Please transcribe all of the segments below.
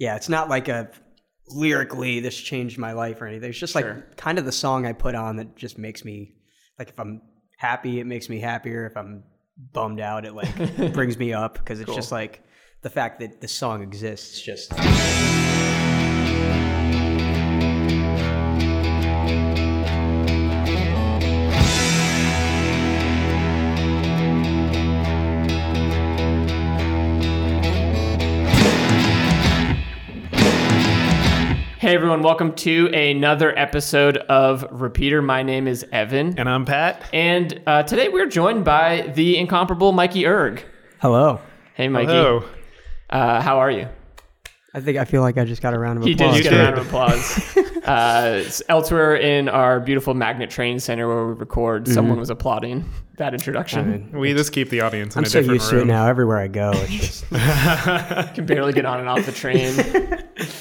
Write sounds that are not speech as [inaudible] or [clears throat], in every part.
yeah, it's not like a lyrically this changed my life or anything. It's just like Sure. kind of the song I put on that just makes me like if I'm happy, it makes me happier. If I'm bummed out, it like [laughs] brings me up because it's Cool. just like the fact that the song exists just everyone, welcome to another episode of Repeater. My name is Evan, And I'm Pat. and uh, today we're joined by the incomparable Mikey Erg. hello. Hey Mikey, Hello. Uh, how are you? I think I feel like I just got a round of He applause. did get a round of applause. [laughs] uh, elsewhere in our beautiful Magnet Train Center where we record, someone was applauding that introduction. I mean, We just keep the audience in I'm a so different used to it now. Everywhere I go, it's just [laughs] can barely get on and off the train. [laughs]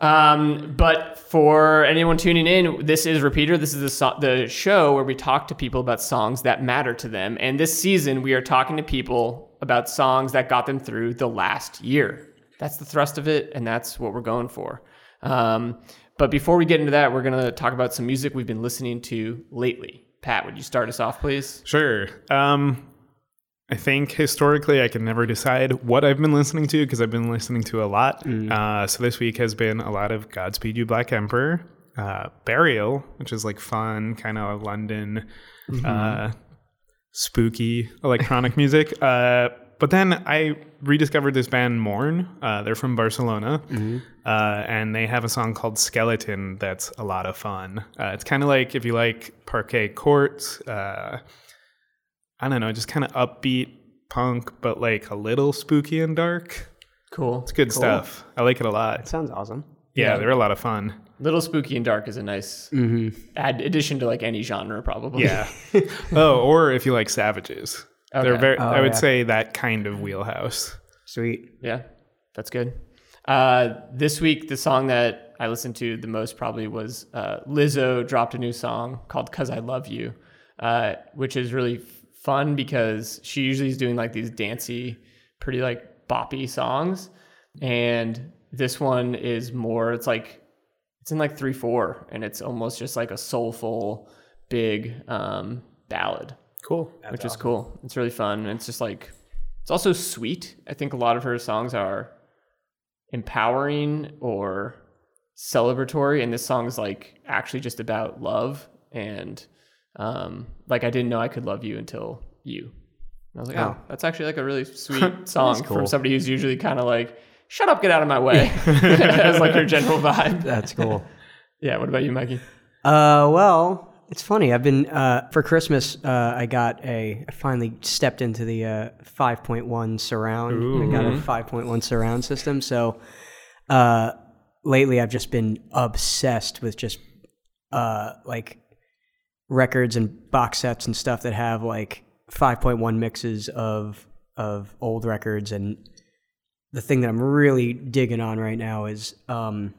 um, but for anyone tuning in, this is Repeater. This is the, so- the show where we talk to people about songs that matter to them. And this season, we are talking to people about songs that got them through the last year. That's the thrust of it, and that's what we're going for. Um, but before we get into that, we're going to talk about some music we've been listening to lately. Pat, would you start us off, please? Sure. Um, I think historically I can never decide what I've been listening to because I've been listening to a lot. Uh, so this week has been a lot of Godspeed You Black Emperor, uh, Burial, which is like fun, kind of London, uh, spooky electronic [laughs] music. Uh, but then I rediscovered this band Mourn. Uh, they're from Barcelona, uh, and they have a song called Skeleton that's a lot of fun. Uh, it's kind of like if you like Parquet Court. I don't know, just kind of upbeat punk, but like a little spooky and dark. Cool. It's good stuff. I like it a lot. It sounds awesome. Yeah, they're a lot of fun. Little spooky and dark is a nice add addition to like any genre, probably. Yeah. [laughs] oh, or if you like Savages, they're Okay. very. I Oh, would yeah. say that kind of wheelhouse. Sweet. Yeah, that's good. Uh, this week, the song that I listened to the most probably was uh, Lizzo dropped a new song called "Cause I Love You," uh, which is really f- fun because she usually is doing like these dancey, pretty like boppy songs, and this one is more. It's like it's in like three four, and it's almost just like a soulful, big um, ballad Cool. which is cool. It's really fun. And it's just like it's also sweet. I think a lot of her songs are empowering or celebratory, and this song is like actually just about love and um, like I didn't know I could love you until you. And I was like, oh, that's actually like a really sweet [laughs] song from somebody who's usually kind of like, shut up, get out of my way. [laughs] As like your general vibe. That's cool. [laughs] Yeah. What about you, Mikey? Uh, well, it's funny. I've been uh, for Christmas. Uh, I got a. I finally stepped into the uh, 5.1 surround. I got a 5.1 surround system. So, uh, lately I've just been obsessed with just uh, like records and box sets and stuff that have like 5.1 mixes of of old records. And the thing that I'm really digging on right now is um,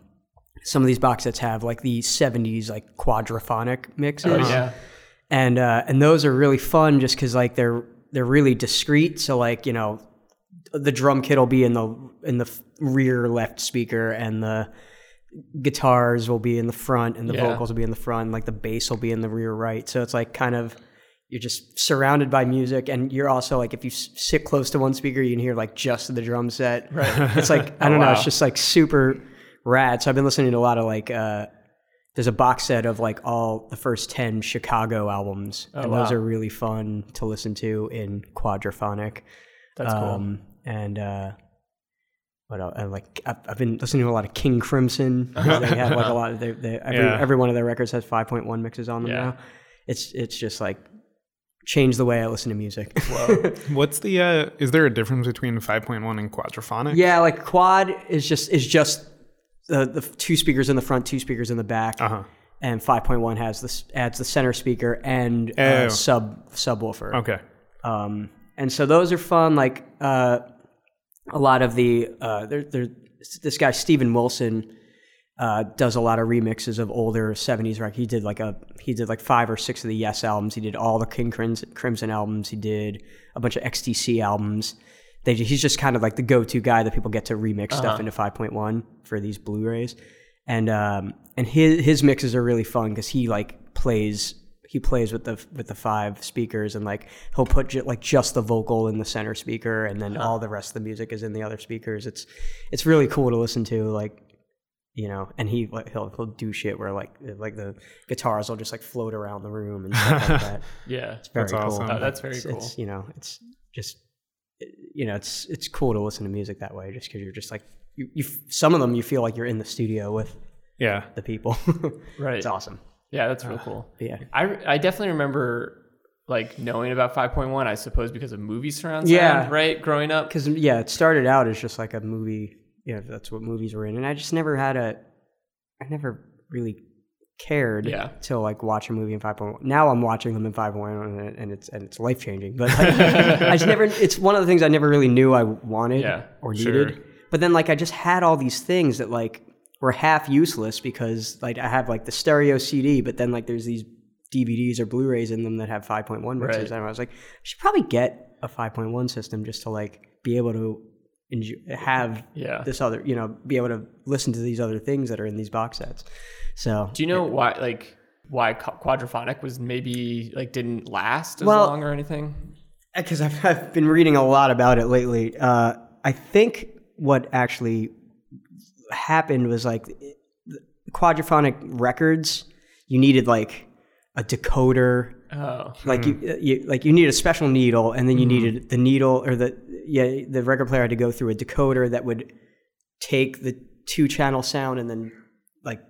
some of these box sets have like the 70s like quadraphonic mixes. Oh, yeah. and uh, and those are really fun just because like they're they're really discreet. So like you know the drum kit will be in the in the rear left speaker and the guitars will be in the front and the Yeah. vocals will be in the front like the bass will be in the rear right so it's like kind of you're just surrounded by music and you're also like if you s- sit close to one speaker you can hear like just the drum set right [laughs] it's like [laughs] i don't know wow. it's just like super rad so i've been listening to a lot of like uh there's a box set of like all the first 10 chicago albums and those are really fun to listen to in quadraphonic That's cool. um, and uh, what else? Uh, like I've, I've been listening to a lot of King Crimson. [laughs] they have like a lot of they, they, every Yeah. every one of their records has 5.1 mixes on them Yeah. now. It's it's just like changed the way I listen to music. [laughs] What's the? Uh, is there a difference between 5.1 and quadraphonic? yeah, like quad is just is just the the two speakers in the front, two speakers in the back. Uh huh. And 5.1 has this adds the center speaker and Oh. uh, sub subwoofer. Okay. Um, and so those are fun. Like uh, a lot of the uh, there, there, this guy Steven Wilson uh, does a lot of remixes of older '70s rock. He did like a he did like five or six of the Yes albums. He did all the King Crimson, Crimson albums. He did a bunch of XTC albums. they he's just kind of like the go-to guy that people get to remix stuff into 5.1 for these Blu-rays, and um, and his his mixes are really fun because he like plays he plays with the with the five speakers and like he'll put ju- like just the vocal in the center speaker and then uh-huh. all the rest of the music is in the other speakers. It's it's really cool to listen to like you know and he like he'll he'll do shit where like uh, like the guitars will just like float around the room and stuff like that. [laughs] Yeah. It's very That's cool. awesome. Oh, that's very It's, cool. it's you know it's just you know it's it's cool to listen to music that way just because you're just like you, you some of them you feel like you're in the studio with Yeah. the people. [laughs] Right. it's awesome. Yeah, that's real uh, cool. Yeah. I I definitely remember like knowing about 5.1 I suppose because of movie surround sound, Yeah. right? Growing up. because yeah, it started out as just like a movie. Yeah, that's what movies were in, and I just never had a. I never really cared Yeah. till like watch a movie in 5.1. Now I'm watching them in 5.1 and, and it's and it's life changing. But like, [laughs] I just never. It's one of the things I never really knew I wanted Yeah, or sure. needed. But then like I just had all these things that like were half useless because like I have like the stereo CD, but then like there's these DVDs or Blu-rays in them that have 5.1 mixes, Right. and I was like, I should probably get a 5.1 system just to like be able to enjoy, have Yeah. this other, you know, be able to listen to these other things that are in these box sets. So Do you know why like why Qu- quadraphonic was maybe like didn't last as Well- long or anything? because I've, I've been reading a lot about it lately. Uh, I think what actually happened was like the quadraphonic records. You needed like a decoder, Oh. like you, you like you need a special needle, and then you needed the needle or the yeah the record player had to go through a decoder that would take the two channel sound and then like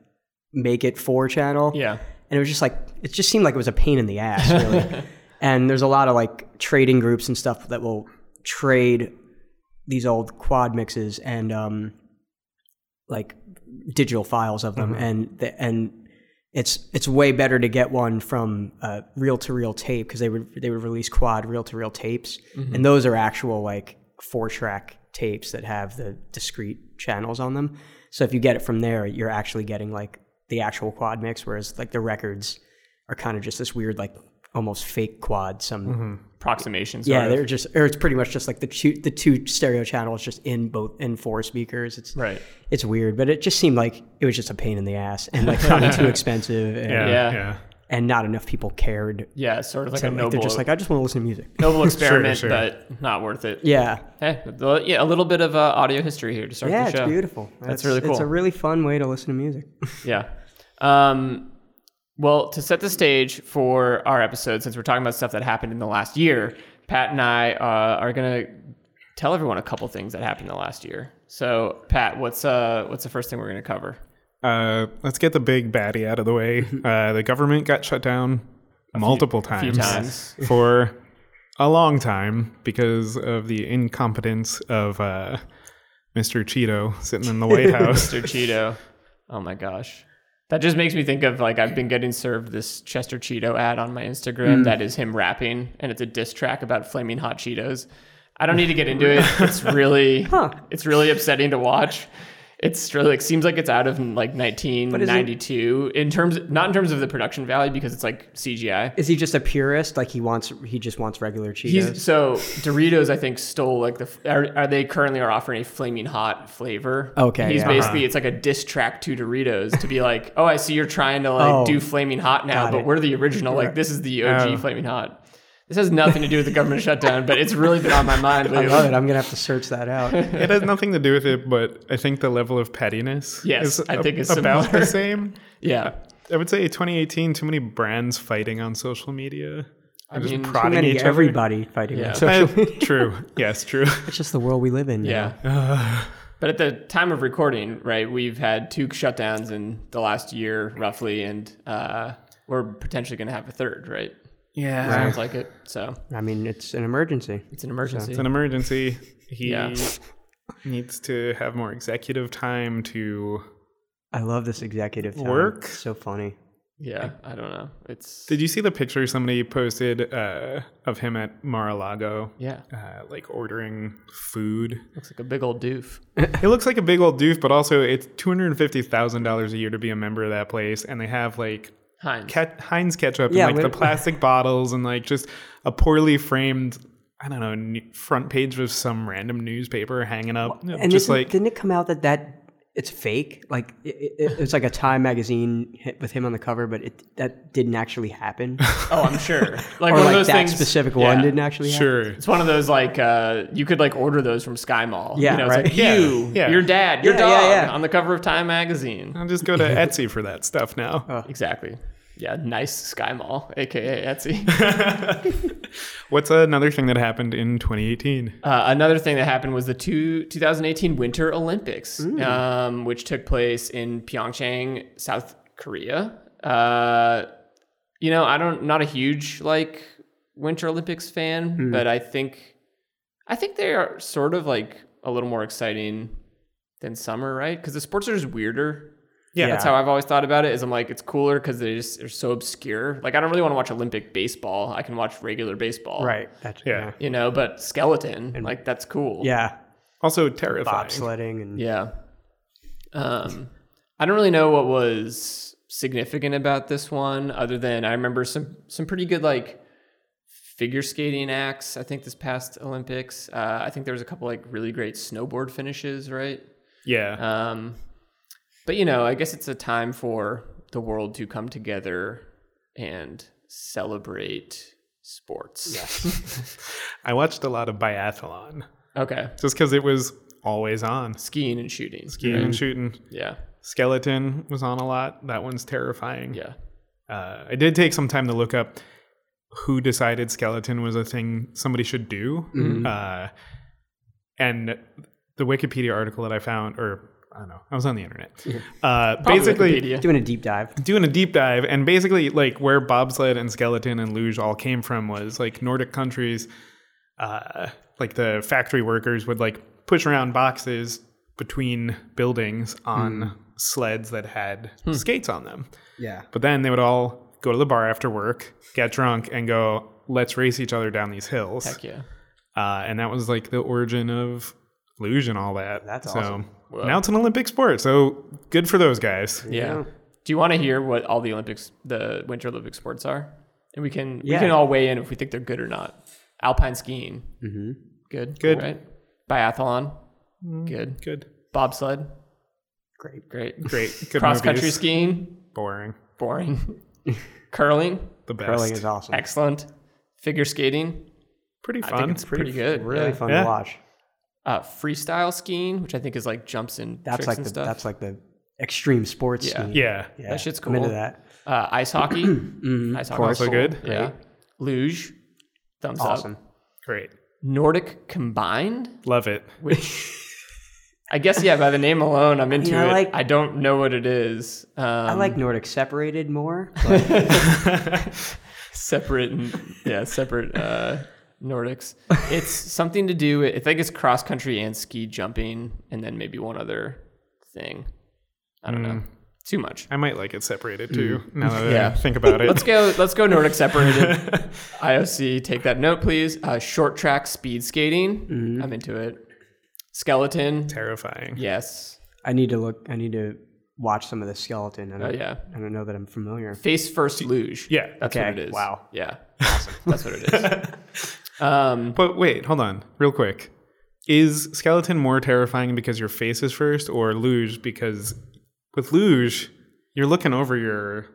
make it four channel Yeah. and it was just like it just seemed like it was a pain in the ass really [laughs] and there's a lot of like trading groups and stuff that will trade these old quad mixes and um like digital files of them mm-hmm. and the, and it's it's way better to get one from reel to reel tape because they would they would release quad reel to reel tapes mm-hmm. and those are actual like four track tapes that have the discrete channels on them. So if you get it from there you're actually getting like the actual quad mix whereas like the records are kind of just this weird like almost fake quad some Approximation. Sort yeah they're just or it's pretty much just like the two the two stereo channels just in both in four speakers it's Right. it's weird but it just seemed like it was just a pain in the ass and like [laughs] probably too expensive and, Yeah. Yeah. Yeah. and not enough people cared Yeah, sort of like So, a like, noble, they're just like i just want to listen to music [laughs] noble experiment, sure. but not worth it. yeah Hey, the- yeah, a little bit of uh, audio history here to start yeah the it's beautiful That's It's- really cool. it's a really fun way to listen to music [laughs] Yeah. Um, well, to set the stage for our episode, since we're talking about stuff that happened in the last year, Pat and I uh, are gonna tell everyone a couple things that happened in the last year. So, Pat, what's uh, what's the first thing we're gonna cover? Uh, let's get the big baddie out of the way. [laughs] Uh, the government got shut down multiple few times, times. [laughs] for a long time because of the incompetence of uh, Mr. Cheeto sitting in the White [laughs] House. Mr. Cheeto. Oh my gosh. That just makes me think of like I've been getting served this Chester Cheeto ad on my Instagram mm. that is him rapping and it's a diss track about flaming hot Cheetos. I don't need to get into it. [laughs] It's really it's really upsetting to watch. It's really like seems like it's out of like 1992 in terms not in terms of the production value because it's like CGI. is he just a purist like he wants he just wants regular cheetos He's so Doritos. I think stole like the are, are they currently are offering a flaming hot flavor. Okay, he's yeah. basically it's like a diss track to Doritos to be like, [laughs] oh, I see you're trying to like Oh, do flaming hot now, but it. we're the original. Like this is the OG Oh. flaming hot. This has nothing to do with the government shutdown, but it's really been on my mind I love it. I'm gonna have to search that out. [laughs] it has nothing to do with it, but I think the level of pettiness Yes, is I think it's about similar. the same. [laughs] Yeah, I would say 2018, too many brands fighting on social media. I And just mean, too Too many each other. everybody fighting Yeah. on social Uh, media. true. Yes, true. [laughs] It's just the world we live in. now. yeah. But at the time of recording, right, we've had two shutdowns in the last year, roughly, and uh, we're potentially going to have a third, right? Yeah. Sounds like it. So I mean, it's an emergency. it's an emergency. It's an emergency. He Yeah. [laughs] needs to have more executive time to. I love this executive time. Work? It's so funny. Yeah, I don't know. It's Did you see the picture somebody posted uh, of him at Mar-a-Lago, yeah, uh, like ordering food? looks like a big old doof. [laughs] It looks like a big old doof, but also it's two hundred and fifty thousand dollars a year to be a member of that place, and they have like Heinz. Ket- Heinz ketchup Yeah, and like the [laughs] plastic bottles and like just a poorly framed I don't know front page of some random newspaper hanging up, And just like didn't it come out that that it's fake? Like it, it, it's like a Time magazine hit with him on the cover, but it that didn't actually happen. [laughs] Oh, I'm sure. Like or one of those that things. specific yeah. one didn't actually happen. sure. It's one of those like uh, you could like order those from Sky Mall. Yeah, you know, it's right. like Yeah, you, yeah. your dad, your Yeah, dog yeah, yeah. on the cover of Time magazine. I'll just go to [laughs] Etsy for that stuff now. Exactly. Yeah, nice Sky Mall, aka Etsy. [laughs] What's another thing that happened in 2018? Uh, another thing that happened was the two, 2018 Winter Olympics, um, which took place in Pyeongchang, South Korea. Uh, you know, I don't, not a huge like Winter Olympics fan, but I think, I think they are sort of like a little more exciting than summer, right? Because the sports are just weirder. Yeah. That's how I've always thought about it. Is I'm like, it's cooler because they just are so obscure. Like, I don't really want to watch Olympic baseball. I can watch regular baseball, Right. That's, Yeah. You know, but skeleton, like that's cool. Yeah. Also terrifying. Bobsledding and Yeah. Um, I don't really know what was significant about this one, other than I remember some some pretty good like figure skating acts. I think this past Olympics, uh, I think there was a couple like really great snowboard finishes, right? Yeah. Um, but you know, I guess it's a time for the world to come together and celebrate sports. [laughs] I watched a lot of biathlon okay, just because it was always on. skiing and shooting. Skiing and shooting. Yeah, Skeleton was on a lot. That one's terrifying. yeah. Uh, I did take some time to look up who decided skeleton was a thing somebody should do. Uh, and the Wikipedia article that I found, or I don't know, I was on the internet. Uh, basically, Wikipedia. doing a deep dive. doing a deep dive and basically like where bobsled and skeleton and luge all came from was like nordic countries uh like the factory workers would like push around boxes between buildings on sleds that had skates on them Yeah. but then they would all go to the bar after work get drunk and go let's race each other down these hills Heck yeah. uh, and that was like the origin of luge and all that That's so awesome. Now it's an olympic sport so good for those guys Yeah. Do you want to hear what all the Olympics, the Winter Olympic sports are? And we can we can all weigh in if we think they're good or not. Alpine skiing, Mm-hmm. good, Good. right? Biathlon, good. good Bobsled, Great. great. [laughs] great good Cross country skiing, boring boring. [laughs] Curling, the best Curling is awesome. excellent. Figure skating, pretty I fun think it's pretty, good. Really yeah. fun Yeah. to watch. Uh, freestyle skiing, which I think is like jumps and That's tricks like and the stuff. that's like the extreme sports. Yeah. skiing. yeah Yeah, That shit's I'm into cool. that. uh, ice hockey, [clears throat] Mm-hmm. ice hockey, Also good. Yeah, luge, thumbs Awesome. up. great Nordic combined, love it which [laughs] I guess yeah, by the name alone, I'm into mean, I it. like- I don't know what it is. Um, I like Nordic separated more. [laughs] But [laughs] separate and yeah, separate uh, Nordics. It's [laughs] something to do. with I think it's cross country and ski jumping, and then maybe one other thing. I don't know. Hmm. Too much. i might like it separated too mm. now that Yeah. i think about it Let's go. Let's go Nordic separated. [laughs] IOC, take that note, please. Uh, short track speed skating. Mm-hmm. I'm into it. Skeleton. terrifying Yes. I need to look. I need to watch some of the skeleton. I Oh don't, yeah. I don't know that I'm familiar. Face first luge. yeah That's Okay, what it is. wow. Yeah. Awesome. That's what it is. [laughs] um, but wait hold on real quick is skeleton more terrifying because your face is first or luge because with luge you're looking over your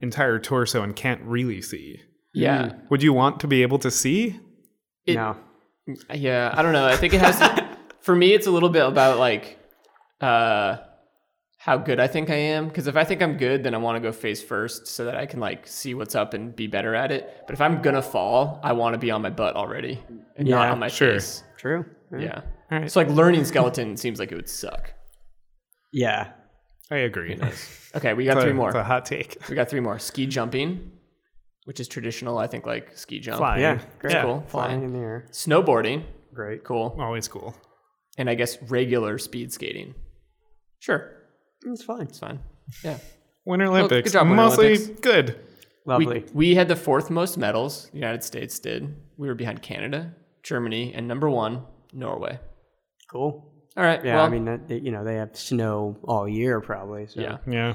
entire torso and can't really see yeah. would you want to be able to see It- no. Yeah, I don't know. I think it has. [laughs] for me, it's a little bit about like uh, how good I think I am. Because if I think I'm good, then I want to go face first so that I can like see what's up and be better at it. But if I'm gonna fall, I want to be on my butt already and not Yeah, on my sure. face. True. Yeah. All right. So like learning skeleton [laughs] seems like it would suck. Yeah. i agree Okay, we [laughs] got It's a- three more. it's a hot take We got three more. Ski jumping, which is traditional. I think like ski jump. flying Yeah. Great. yeah Cool. Flying Flying. in the air. Snowboarding. Great. Cool. always cool And I guess regular speed skating. Sure. It's fine. It's fine. Yeah. winter olympics good job, Winter mostly Olympics. good Lovely. We, we had the fourth most medals. The United States did. We were behind Canada, Germany, and number one, Norway. cool. All right. Yeah. well, I mean, that, they, you know, they have snow all year probably. So yeah. yeah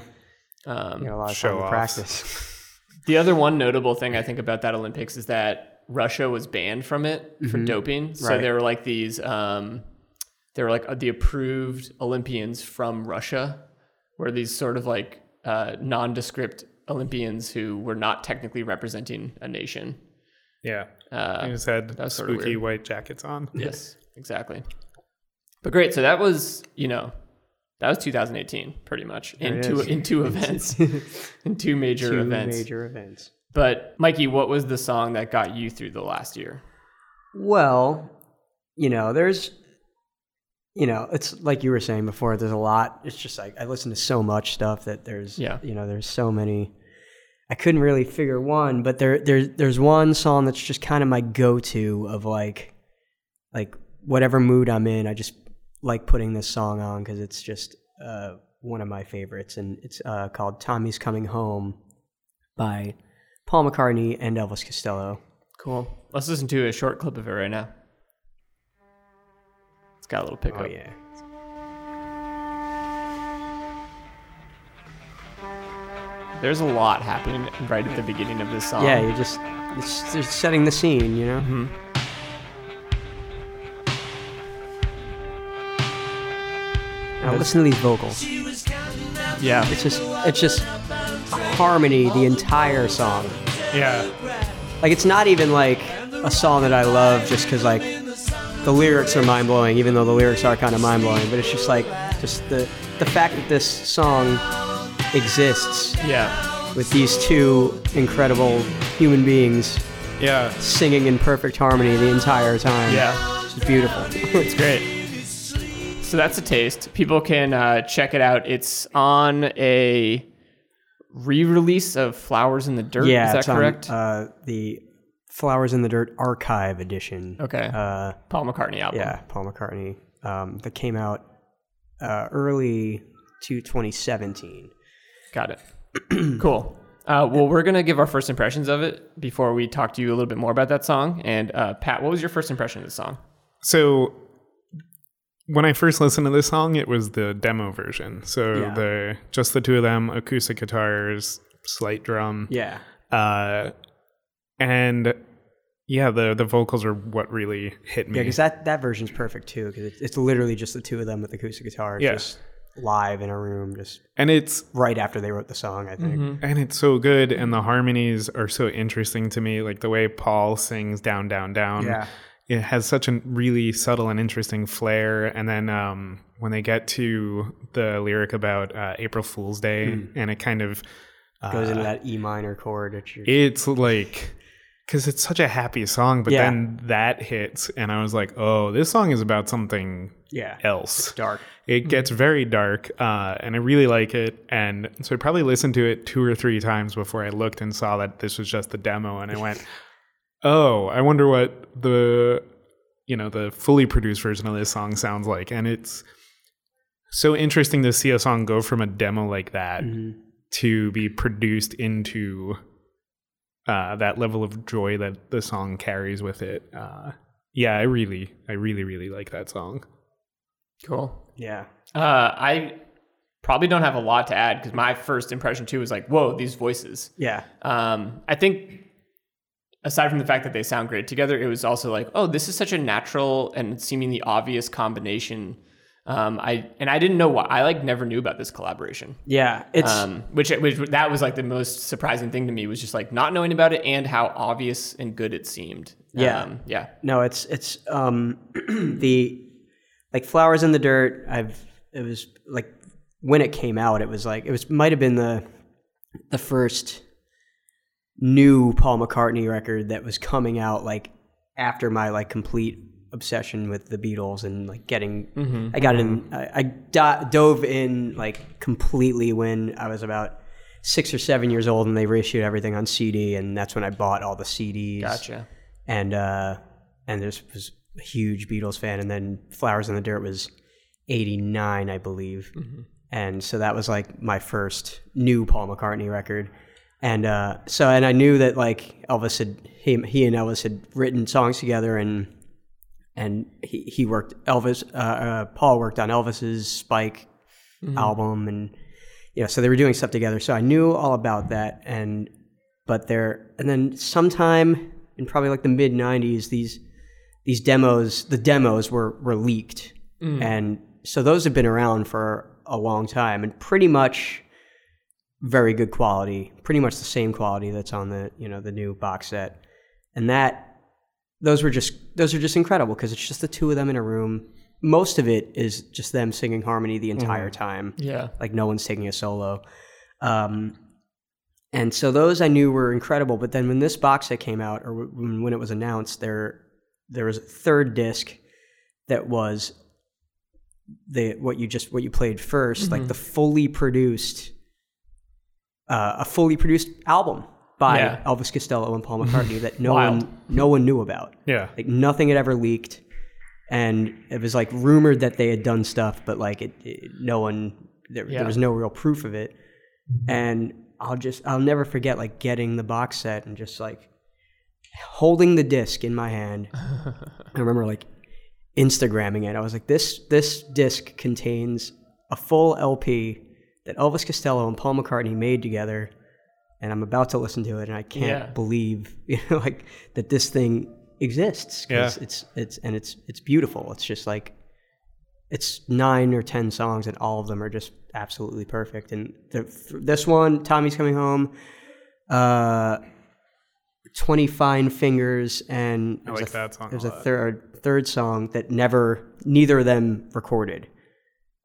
Um, You know, a lot of Show time to practice. [laughs] [laughs] the other one notable thing I think about that Olympics is that Russia was banned from it for doping. So Right. there were like these, um, there were like uh, the approved Olympians from Russia, were these sort of like uh, nondescript Olympians who were not technically representing a nation. Yeah. Uh, They just had that's sorta spooky white jackets on. [laughs] Yes, exactly. But great. So that was, you know, that was 2018, pretty much in it two in two [laughs] events, [laughs] in two major Two events. major events. But Mikey, what was the song that got you through the last year? Well, you know, there's, you know, it's like you were saying before. There's a lot. It's just like I listen to so much stuff that there's, Yeah. you know, there's so many. I couldn't really figure one, but there, there, there's one song that's just kind of my go-to of like, like whatever mood I'm in. I just like putting this song on because it's just uh, one of my favorites, and it's uh, called "Tommy's Coming Home" by Paul McCartney and Elvis Costello. Cool. Let's listen to a short clip of it right now. It's got a little pickup. Oh yeah. There's a lot happening right at the beginning of this song. Yeah, you're just it's just setting the scene, you know. Mm-hmm. Now listen to these vocals. Yeah. It's just it's just harmony the entire song. Yeah. Like it's not even like a song that I love just because like the lyrics are mind blowing, even though the lyrics are kind of mind blowing. But it's just like just the the fact that this song exists Yeah. with these two incredible human beings Yeah. singing in perfect harmony the entire time. Yeah. It's beautiful. [laughs] It's great. So that's a taste. People can uh, check it out. It's on a re-release of Flowers in the Dirt. yeah, Is that it's on, correct? uh, the Flowers in the Dirt Archive Edition. okay. Uh, Paul McCartney album. yeah, Paul McCartney. Um, that came out uh, early to 2017. Got it. [clears throat] cool. Uh, well, we're gonna give our first impressions of it before we talk to you a little bit more about that song. And uh, Pat, what was your first impression of the song? So when I first listened to this song, it was the demo version. So Yeah. the just the two of them, acoustic guitars, slight drum. Yeah, Uh and yeah, the the vocals are what really hit me. yeah, because that that version's perfect too. Because it's, it's literally just the two of them with acoustic guitars, Yeah. just live in a room, just and it's right after they wrote the song. I think. and it's so good and the harmonies are so interesting to me like the way paul sings down down down Yeah. it has such a really subtle and interesting flair and then um, when they get to the lyric about uh, april fool's day and it kind of Goes uh, into that E minor chord. Which you're- it's like because it's such a happy song but Yeah. then that hits and i was like oh this song is about something yeah, else dark. it gets very dark, uh, and I really like it. And so I probably listened to it two or three times before I looked and saw that this was just the demo, and I went, [laughs] "Oh, I wonder what the you know the fully produced version of this song sounds like." And it's so interesting to see a song go from a demo like that Mhm. to be produced into uh, that level of joy that the song carries with it. Uh, yeah, I really, I really, really like that song. Cool. Yeah, Uh, I probably don't have a lot to add because my first impression too was like, "Whoa, these voices." yeah, Um, I think aside from the fact that they sound great together, it was also like, oh, this is such a natural and seemingly obvious combination. Um, I and I didn't know why. I like never knew about this collaboration. yeah. It's Um, which which that was like the most surprising thing to me was just like not knowing about it and how obvious and good it seemed. Yeah. um, yeah, No, it's it's um [clears throat] the like flowers in the dirt. I've it was like when it came out, it was like it was might have been the the first new Paul McCartney record that was coming out like after my like complete obsession with the Beatles and like getting I got in I, I do- dove in like completely when I was about six or seven years old and they reissued everything on CD and that's when I bought all the CDs gotcha. and uh, and this was a huge Beatles fan. And then Flowers in the Dirt was '89, I believe, and so that was like my first new Paul McCartney record. And uh, so, and I knew that like Elvis had he, he and Elvis had written songs together, and and he, he worked Elvis. Uh, uh, Paul worked on Elvis's Spike album, and you know, so they were doing stuff together. So I knew all about that, and but there, and then sometime in probably like the mid '90s, these these demos, the demos were were leaked, and so those have been around for a long time, and pretty much very good quality, pretty much the same quality that's on the you know the new box set, and that those were just those are just incredible because it's just the two of them in a room. Most of it is just them singing harmony the entire time Yeah. like no one's taking a solo. Um, and so those I knew were incredible. But then when this box set came out, or when, when it was announced, there there was a third disc that was the what you just what you played 1st like the fully produced uh, a fully produced album by Yeah. Elvis Costello and Paul McCartney that no one no one knew about. Yeah. Like nothing had ever leaked, and it was like rumored that they had done stuff, but like it, it no one there, Yeah. there was no real proof of it. And I'll just I'll never forget like getting the box set and just like holding the disc in my hand. [laughs] I remember like Instagramming it. I was like, this this disc contains a full LP that Elvis Costello and Paul McCartney made together, and I'm about to listen to it, and I can't Yeah. believe [laughs] you know like that this thing exists. 'cause Yeah. it's it's and it's it's beautiful. It's just like it's nine or ten songs, and all of them are just absolutely perfect. And the, this one, Tommy's coming home. Uh, 20 fine fingers and I like a- that song there's a, lot. third third song that never neither of them recorded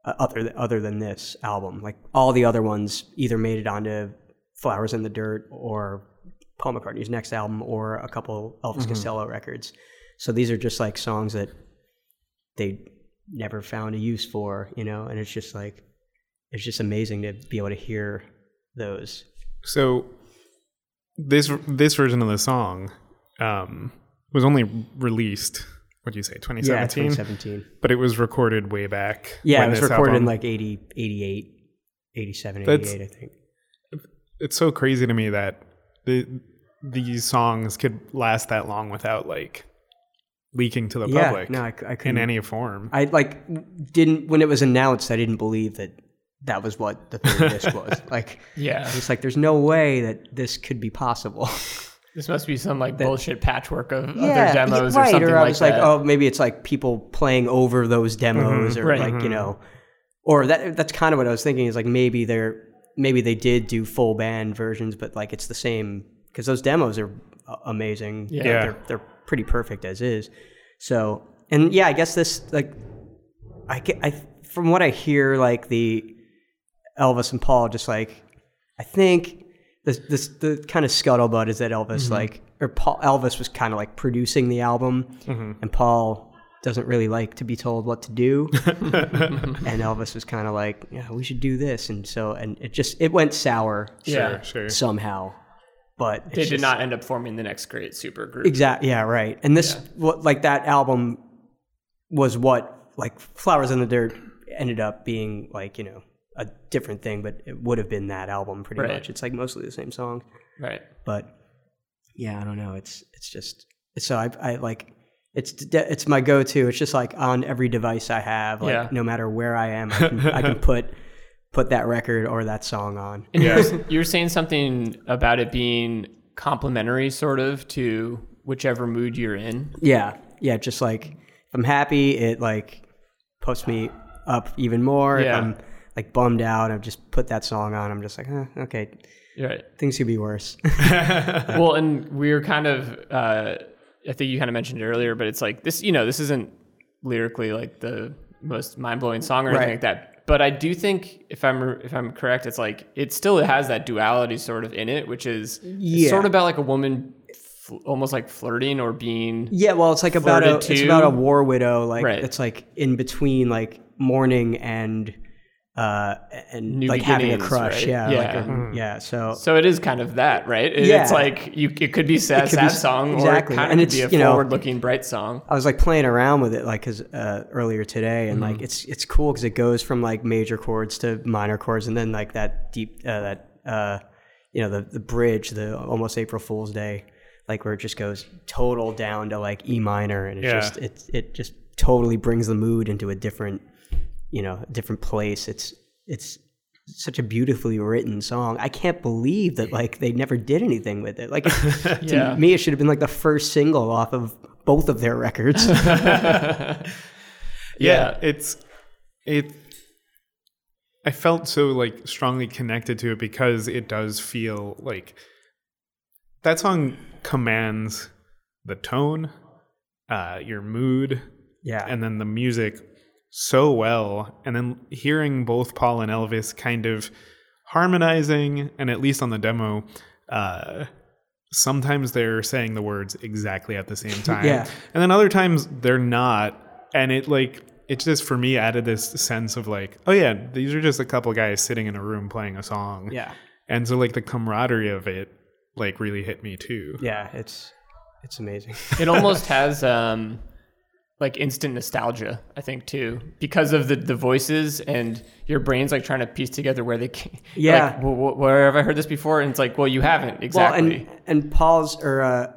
uh, other th- other than this album like all the other ones either made it onto flowers in the dirt or paul mccartney's next album or a couple elvis costello records so these are just like songs that they never found a use for you know and it's just like it's just amazing to be able to hear those So this this version of the song um, was only released. What do you say, yeah 2017? 2017 But it was recorded way back. Yeah, when it was recorded in like 80, 88, 87, That's- I think. It's so crazy to me that the these songs could last that long without like leaking to the Yeah, public no, I, in couldn't. any form. I like didn't when it was announced. I didn't believe that that was what the third disc [laughs] was. Like, Yeah. it's like there's no way that this could be possible. [laughs] This must be some like bullshit patchwork of yeah, other demos right. or something I like was that. like, oh, maybe it's like people playing over those demos, mm-hmm. or Right. like you mm-hmm. know, or that. That's kind of what I was thinking. Is like maybe they're maybe they did do full band versions, but like it's the same because those demos are amazing. Yeah. Yeah. they're they're pretty perfect as is. So and yeah, I guess this like I get I from what I hear like the Elvis and Paul just like I think this this the kind of scuttlebutt is that Elvis mm-hmm. like or Paul Elvis was kind of like producing the album mm-hmm. and Paul doesn't really like to be told what to do [laughs] and Elvis was kind of like yeah we should do this and so and it just it went sour yeah. Sure, sure. somehow but it's They did just- not end up forming the next great super group. Exactly. Yeah. Right. And this, what, like that album, was what like Flowers in the Dirt ended up being like you know a different thing, but it would have been that album pretty Right. much. It's like mostly the same song, Right. but yeah, I don't know. It's it's just so I I like. It's it's my go-to. It's just like on every device I have. Like Yeah. no matter where I am, I can, [laughs] I can put put that record or that song on. And you're, you were saying something about it being complementary, sort of, to whichever mood you're in. Yeah, yeah. Just like if I'm happy, it like puts me up even more. Yeah. If I'm like bummed out, I've just put that song on. I'm just like, eh, okay, Right. things could be worse. [laughs] well, and we're kind of, uh, I think you kind of mentioned it earlier, but it's like this, you know, this isn't lyrically like the most mind blowing song or anything Right. like that. But I do think, if I'm if I'm correct, it's like it still has that duality sort of in it, which is Yeah. sort of about like a woman, fl- almost like flirting or being. yeah, well, it's like about a it's about a war widow. Like Right. it's like in between like mourning and uh and New like having a crush. right? Yeah, Yeah. like a- yeah. So So it is kind of that, right? It- Yeah. It's like you, it could be sad, could sad be- song, exactly. or it kind And could it's, be a you know- forward-looking bright song. I was like playing around with it like 'cause, uh, earlier today, and Mm-hmm. like it's it's cool because it goes from like major chords to minor chords, and then like that deep uh, that uh, you know the the bridge, the almost April Fool's Day, like where it just goes total down to like E minor, and it Yeah. just it it just totally brings the mood into a different you know a different place. It's it's such a beautifully written song. I can't believe that like they never did anything with it. Like [laughs] to Yeah. me, it should have been like the first single off of both of their records. [laughs] yeah, it's it i felt so like strongly connected to it because it does feel like that song commands the tone uh your mood yeah, and then the music so well and then hearing both paul and elvis kind of harmonizing and at least on the demo uh sometimes they're saying the words exactly at the same [laughs] time Yeah. and then other times they're not and it like it just for me added this sense of like oh yeah these are just a couple guys sitting in a room playing a song yeah, and so like the camaraderie of it like really hit me too yeah. It's it's amazing. it almost [laughs] has um like instant nostalgia i think too because of the the voices and your brain's like trying to piece together where they can [laughs] Yeah. like, wh- where have i heard this before and it's like well you haven't exactly Well, and and Paul's or uh,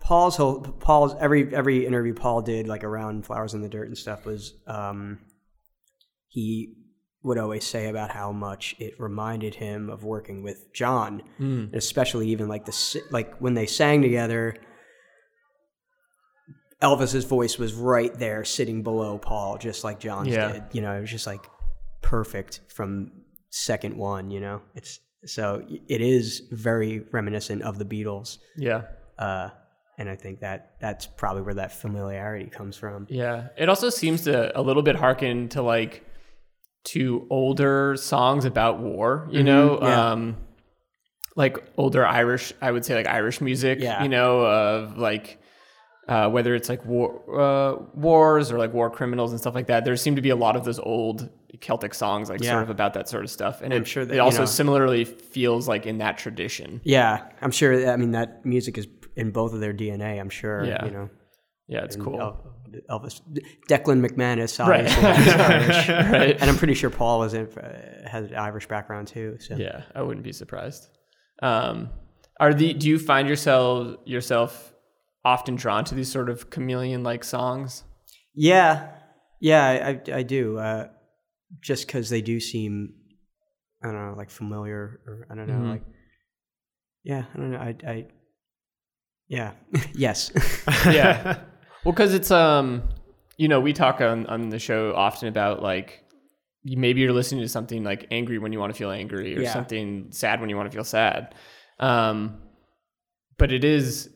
Paul's whole Paul's every every interview Paul did like around flowers in the dirt and stuff was um, he would always say about how much it reminded him of working with John, and especially even like the like when they sang together. Elvis's voice was right there, sitting below Paul, just like John's Yeah. did. You know, it was just like perfect from second one. You know, it's so it is very reminiscent of the Beatles, yeah uh, and I think that that's probably where that familiarity comes from. Yeah. It also seems to a little bit harken to like to older songs about war, you know? yeah. Um like older Irish, I would say like Irish music, Yeah. you know, of like uh, whether it's like war uh, wars or like war criminals and stuff like that. There seem to be a lot of those old Celtic songs, like Yeah. sort of about that sort of stuff. And I'm it, sure that, it also know- similarly feels like in that tradition. Yeah, I'm sure. I mean, that music is in both of their DNA. I'm sure. Yeah. You know, Yeah, it's cool. Elvis, Declan McManus, Right. obviously, Irish, [laughs] right. and I'm pretty sure Paul in, uh, has an Irish background too. So Yeah, I wouldn't be surprised. Um, are the do you find yourself yourself often drawn to these sort of chameleon like songs? yeah, yeah, I, I, I do. Uh, just because they do seem, I don't know, like familiar, or I don't know, Mhm. like, yeah, I don't know, I, I yeah, [laughs] yes, [laughs] Yeah. well, because it's um, you know, we talk on on the show often about like maybe you're listening to something like angry when you want to feel angry or Yeah. something sad when you want to feel sad. Um, but it is,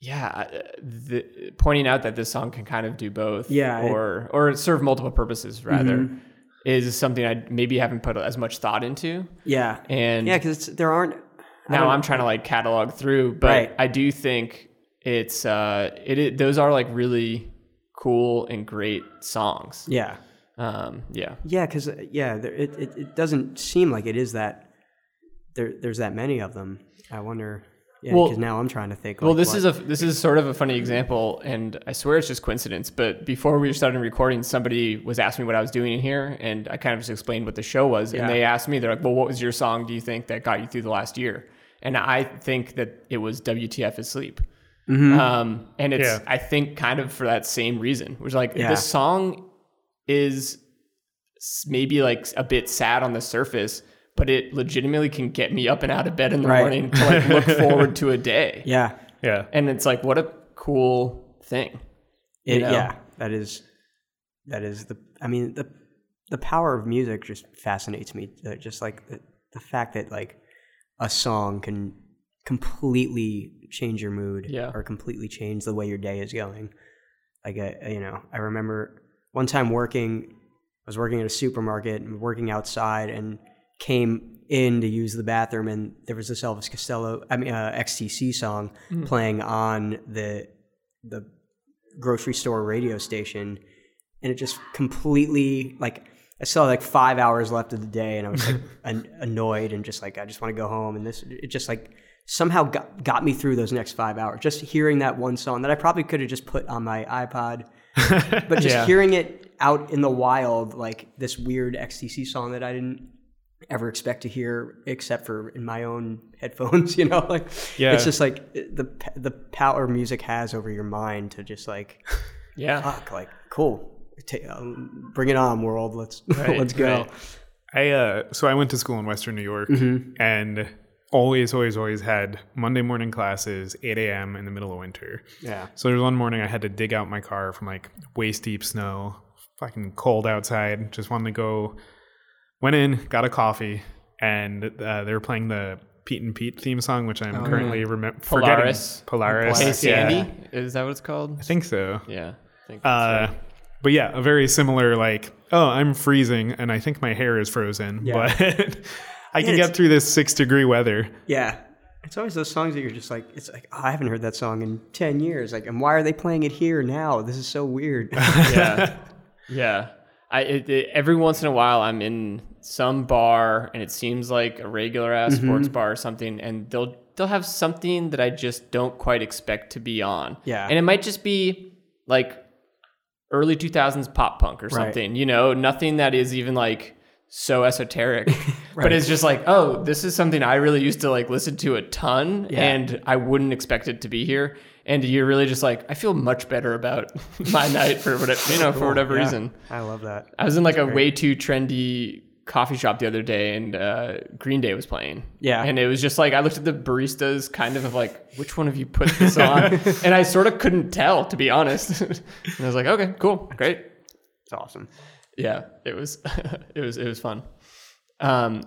yeah, uh, the, pointing out that this song can kind of do both, Yeah, it- or or serve multiple purposes rather, Mhm. is something I maybe haven't put as much thought into. yeah, And yeah, because there aren't. Now I'm trying to like catalog through, but Right. I do think it's uh it, it those are like really cool and great songs. Yeah, Um yeah. yeah, because yeah, there, it, it it doesn't seem like it is that there. There's that many of them. I wonder. Yeah, Well- because now I'm trying to think. Well, this what- is a this is sort of a funny example, and I swear it's just coincidence. But before we started recording, somebody was asking me what I was doing in here, and I kind of just explained what the show was. Yeah. And they asked me, they're like, "Well, what was your song? Do you think that got you through the last year?" And I think that it was "WTF is Sleep." Mm-hmm. Um, and it's Yeah. I think kind of for that same reason, which like Yeah. this song is maybe like a bit sad on the surface, but it legitimately can get me up and out of bed in the Right. morning to like look [laughs] forward to a day. yeah, yeah And it's like what a cool thing. it, you know? yeah, that is that is the. I mean the the power of music just fascinates me. Uh, just like the, the fact that like a song can completely change your mood Yeah. or completely change the way your day is going. Like I, you know, I remember one time working. I was working at a supermarket and working outside, and came in to use the bathroom, and there was this Elvis Costello, I mean uh, XTC song playing on the the grocery store radio station, and it just completely like I saw like five hours left of the day, and I was like [laughs] an, annoyed and just like I just want to go home, and this it just like somehow got got me through those next five hours. Just hearing that one song that I probably could have just put on my iPod, [laughs] but just Yeah. hearing it out in the wild, like this weird XTC song that I didn't ever expect to hear except for in my own [laughs] headphones you know like Yeah. it's just like the the power music has over your mind to just like Yeah. fuck like cool um, bring it on world let's [laughs] Right, let's go right. I uh, so I went to school in Western New York, and always, always, always had Monday morning classes, 8 a.m. in the middle of winter. Yeah. So there was one morning I had to dig out my car from like waist deep snow, fucking cold outside. Just wanted to go. Went in, got a coffee, and uh, they were playing the Pete and Pete theme song, which I'm currently remem- Polaris. forgetting. Polaris. Hey yeah. Sandy, is that what it's called? I think so. Yeah. I think Uh, but yeah, a very similar like, oh, I'm freezing and I think my hair is frozen, Yeah. but [laughs] I can get through this six degree weather. Yeah. It's always those songs that you're just like, it's like, oh, I haven't heard that song in 10 years. Like, and why are they playing it here now? This is so weird. [laughs] yeah, [laughs] yeah. I it, it- every once in a while I'm in some bar and it seems like a regular ass Mm-hmm. sports bar or something, and they'll they'll have something that I just don't quite expect to be on. Yeah. and it might just be like early 2000s pop punk or something. You know, nothing that is even like so esoteric. [laughs] But it's just like, oh, this is something I really used to like listen to a ton, Yeah. and I wouldn't expect it to be here. And you're really just like, I feel much better about [laughs] my night for whatever you know for whatever Yeah. reason. I love that. I was in like a way too trendy coffee shop the other day, and uh, Green Day was playing. Yeah. and it was just like I looked at the baristas, kind of of like, which one of you put this on? [laughs] and I sort of couldn't tell, to be honest. [laughs] and I was like, okay, cool, great. It's awesome. Yeah, it was it was it was fun. Um,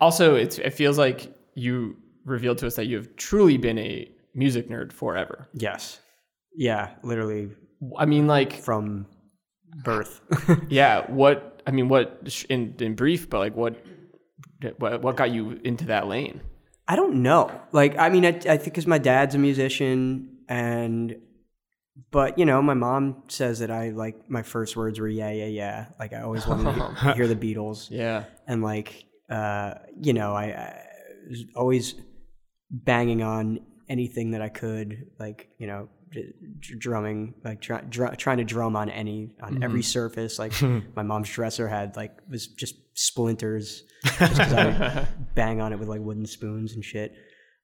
also, it's it feels like you revealed to us that you have truly been a music nerd forever. Yes. Yeah. Literally I mean, like, from birth. [laughs] yeah, what I mean, what in in brief, but like, what what what got you into that lane? I don't know. Like, I mean, I, I think because my dad's a musician, and but you know, my mom says that I like my first words were yeah, yeah, yeah. Like, I always wanted to [laughs] hear the Beatles, [laughs] Yeah, and like, uh, you know, I, I was always banging on anything that I could, like, you know. d- d- Drumming, like try, dr- trying to drum on any on every surface. Like [laughs] my mom's dresser had like was just splinters [laughs] just I would bang on it with like wooden spoons and shit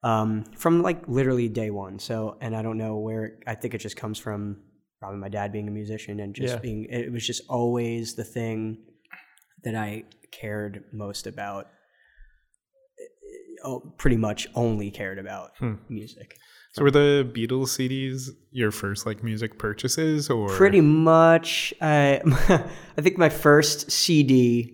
um, from like literally day one. So, and I don't know where. I think it just comes from probably my dad being a musician and just Yeah. being. It was just always the thing that I cared most about. Pretty much only cared about music. So were the Beatles CDs your first like music purchases or Pretty much. I [laughs] I think my first CD.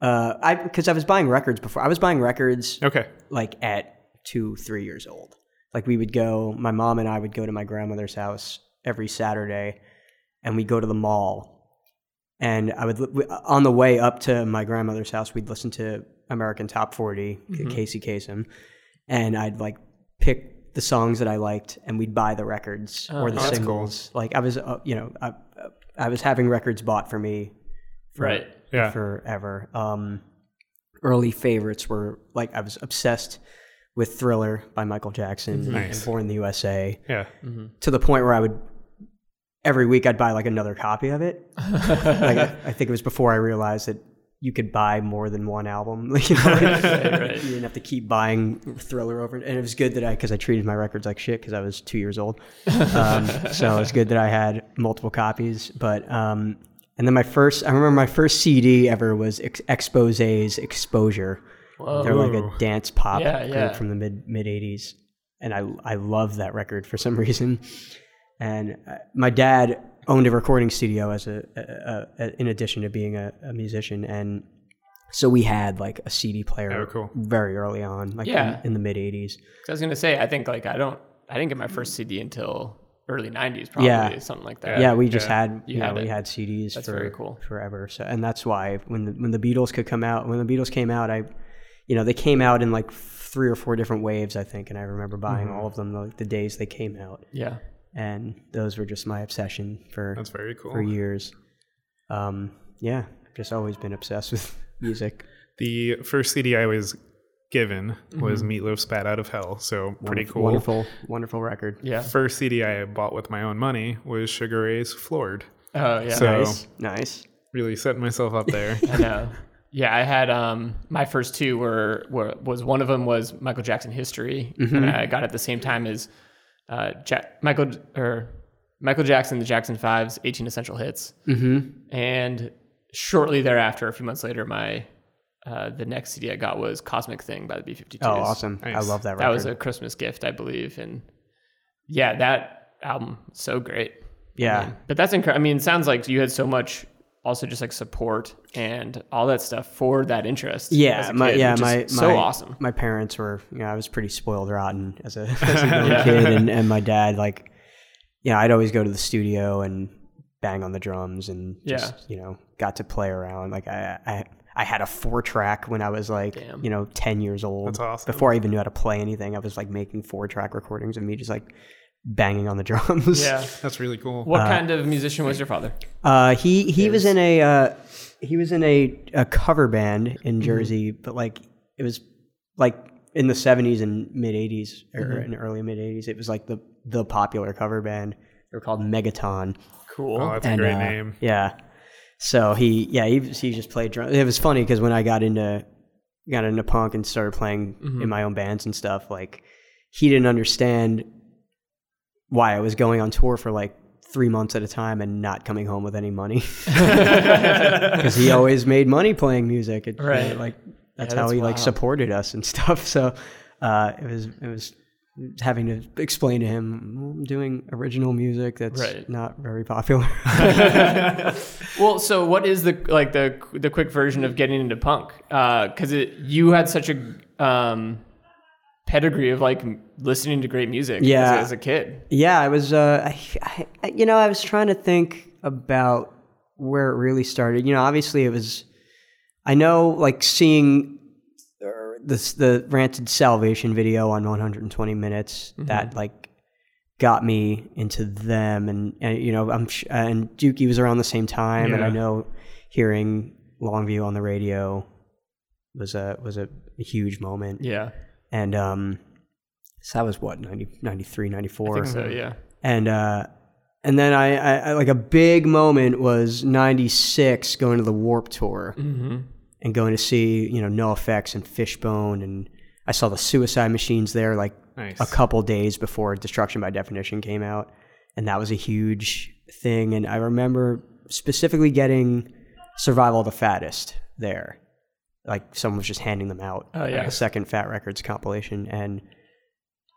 Uh, I because I was buying records before. I was buying records Okay. like at two, three years old. Like we would go, my mom and I would go to my grandmother's house every Saturday, and we'd go to the mall. And I would, on the way up to my grandmother's house, we'd listen to American Top 40, Casey Kasem, and I'd like pick the songs that I liked, and we'd buy the records or the that's cool. singles. Like I was, uh, you know, I, I was having records bought for me for, right. Yeah. forever. Um, early favorites were like I was obsessed with Thriller by Michael Jackson Nice. and Born in the USA Yeah. to the point where I would every week I'd buy like another copy of it. [laughs] like I, I think it was before I realized that you could buy more than one album. [laughs] you know, right. You didn't have to keep buying Thriller over, and it was good that I because I treated my records like shit because I was two years old. Um, [laughs] so it's good that I had multiple copies. But um, and then my first, I remember my first CD ever was Ex- Expose's Exposure. They're like a dance pop Yeah, group yeah. from the mid mid '80s, and I I love that record for some [laughs] reason. And uh, my dad owned a recording studio as a, a, a in addition to being a, a musician, and so we had like a CD player Oh, cool. very early on, like Yeah. in, in the mid '80s. 'Cause I was gonna say, I think like I don't, I didn't get my first CD until early '90s, probably Yeah. something like that. Yeah, we just yeah. had you, You know had we had CDs That's for very cool. forever. So and that's why when the, when the Beatles could come out, when the Beatles came out, I, you know, they came out in like three or four different waves, I think, and I remember buying Mm-hmm. all of them like the days they came out, yeah, and those were just my obsession for That's very cool. for years. Um, yeah, just always been obsessed [laughs] with music. The first CD I was given was Mm-hmm. Meatloaf's Bat Out of Hell. So pretty Wonderful- cool. Wonderful, wonderful record. yeah. First CD I bought with my own money was Sugar Ray's Floored. Oh yeah. So- Nice, nice. Really setting myself up there. [laughs] I know. Yeah, I had um my first two were were was one of them was Michael Jackson history, and I got it at the same time as uh ja- Michael or Michael Jackson, the Jackson Fives, 18 essential hits, Mm-hmm. and shortly thereafter, a few months later, my uh, the next CD I got was Cosmic Thing by the B 52s. Oh, awesome! I love that record. That was a Christmas gift, I believe. And yeah, that album, so great. yeah. Man. But that's incredible. I mean, it sounds like you had so much also just like support and all that stuff for that interest. Yeah, as a my kid, yeah which my so my, awesome. My parents were you know I was pretty spoiled rotten as a, [laughs] as a [laughs] young kid, and, and my dad like you know I'd always go to the studio and bang on the drums and just Yeah. you know got to play around. Like I I, I had a four track when I was like Damn. you know ten years old. That's awesome. Before I even knew how to play anything, I was like making four track recordings of me just like banging on the drums. Yeah. [laughs] That's really cool. What kind of musician was your father? Uh, he he was in a uh, he was in a, a cover band in Jersey, but like it was like in the seventies and mid eighties or in early mid eighties. It was like the the popular cover band. They were called Megaton. Cool. Oh, that's a great uh, name. Yeah. So he yeah he he just played drums. It was funny because when I got into got into punk and started playing in my own bands and stuff, like he didn't understand why I was going on tour for like three months at a time and not coming home with any money [laughs] [laughs] because he always made money playing music. It, Right. like that's Yeah, how that's he like supported us and [laughs] stuff. So uh, it was it was having to explain to him "Well, I'm doing original music that's Right. not very popular. Well, so what is the like the the quick version of getting into punk? Because it you had such a um, pedigree of like listening to great music. Yeah. as, as a kid. Yeah, I was. Uh, I, I, you know, I was trying to think about where it really started. You know, obviously it was. I know, like seeing uh, this the Rancid Salvation video on 120 minutes that like got me into them, and, and you know, I'm sh- and Dookie was around the same time, and I know hearing Longview on the radio was a was a, a huge moment, Yeah, and um, so that was what 90, 93, 94 I think so. Yeah. and uh and then I, I, I like a big moment was 96 going to the Warped Tour Mm-hmm. and going to see you know NOFX and fishbone and i saw the suicide machines there like Nice. a couple days before destruction by definition came out and that was a huge thing and i remember specifically getting survival of the fattest there like someone was just handing them out Oh, yeah. a second fat records compilation and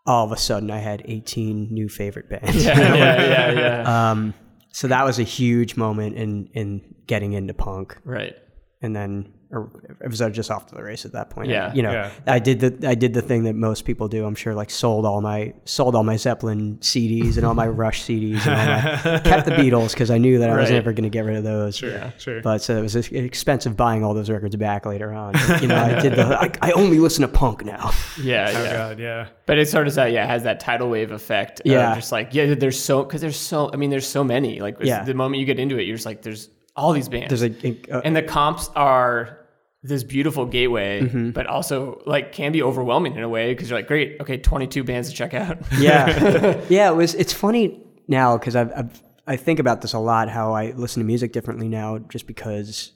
all of a sudden i had 18 new favorite bands Yeah, [laughs] yeah, yeah, yeah. um, so that was a huge moment in in getting into punk, right. and then or it was uh, just off to the race at that point. Yeah. you know, Yeah. I did the I did the thing that most people do. I'm sure, like sold all my sold all my Zeppelin CDs and all my Rush CDs, and all my, [laughs] kept the Beatles because I knew that I was Right. never going to get rid of those. Sure. Yeah. Sure. But so it was expensive buying all those records back later on. You know, I did the I, I only listen to punk now. [laughs] Yeah, oh yeah. God. Yeah. But it sort of that, yeah, has that tidal wave effect. of Yeah. just like yeah, there's so because there's so. I mean, there's so many. Like Yeah. the moment you get into it, you're just like, there's all these bands. There's a, a and the comps are this beautiful gateway, Mm-hmm. but also like can be overwhelming in a way because you're like, great, okay, 22 bands to check out. yeah [laughs] yeah it was it's funny now because I've, I've i think about this a lot how i listen to music differently now just because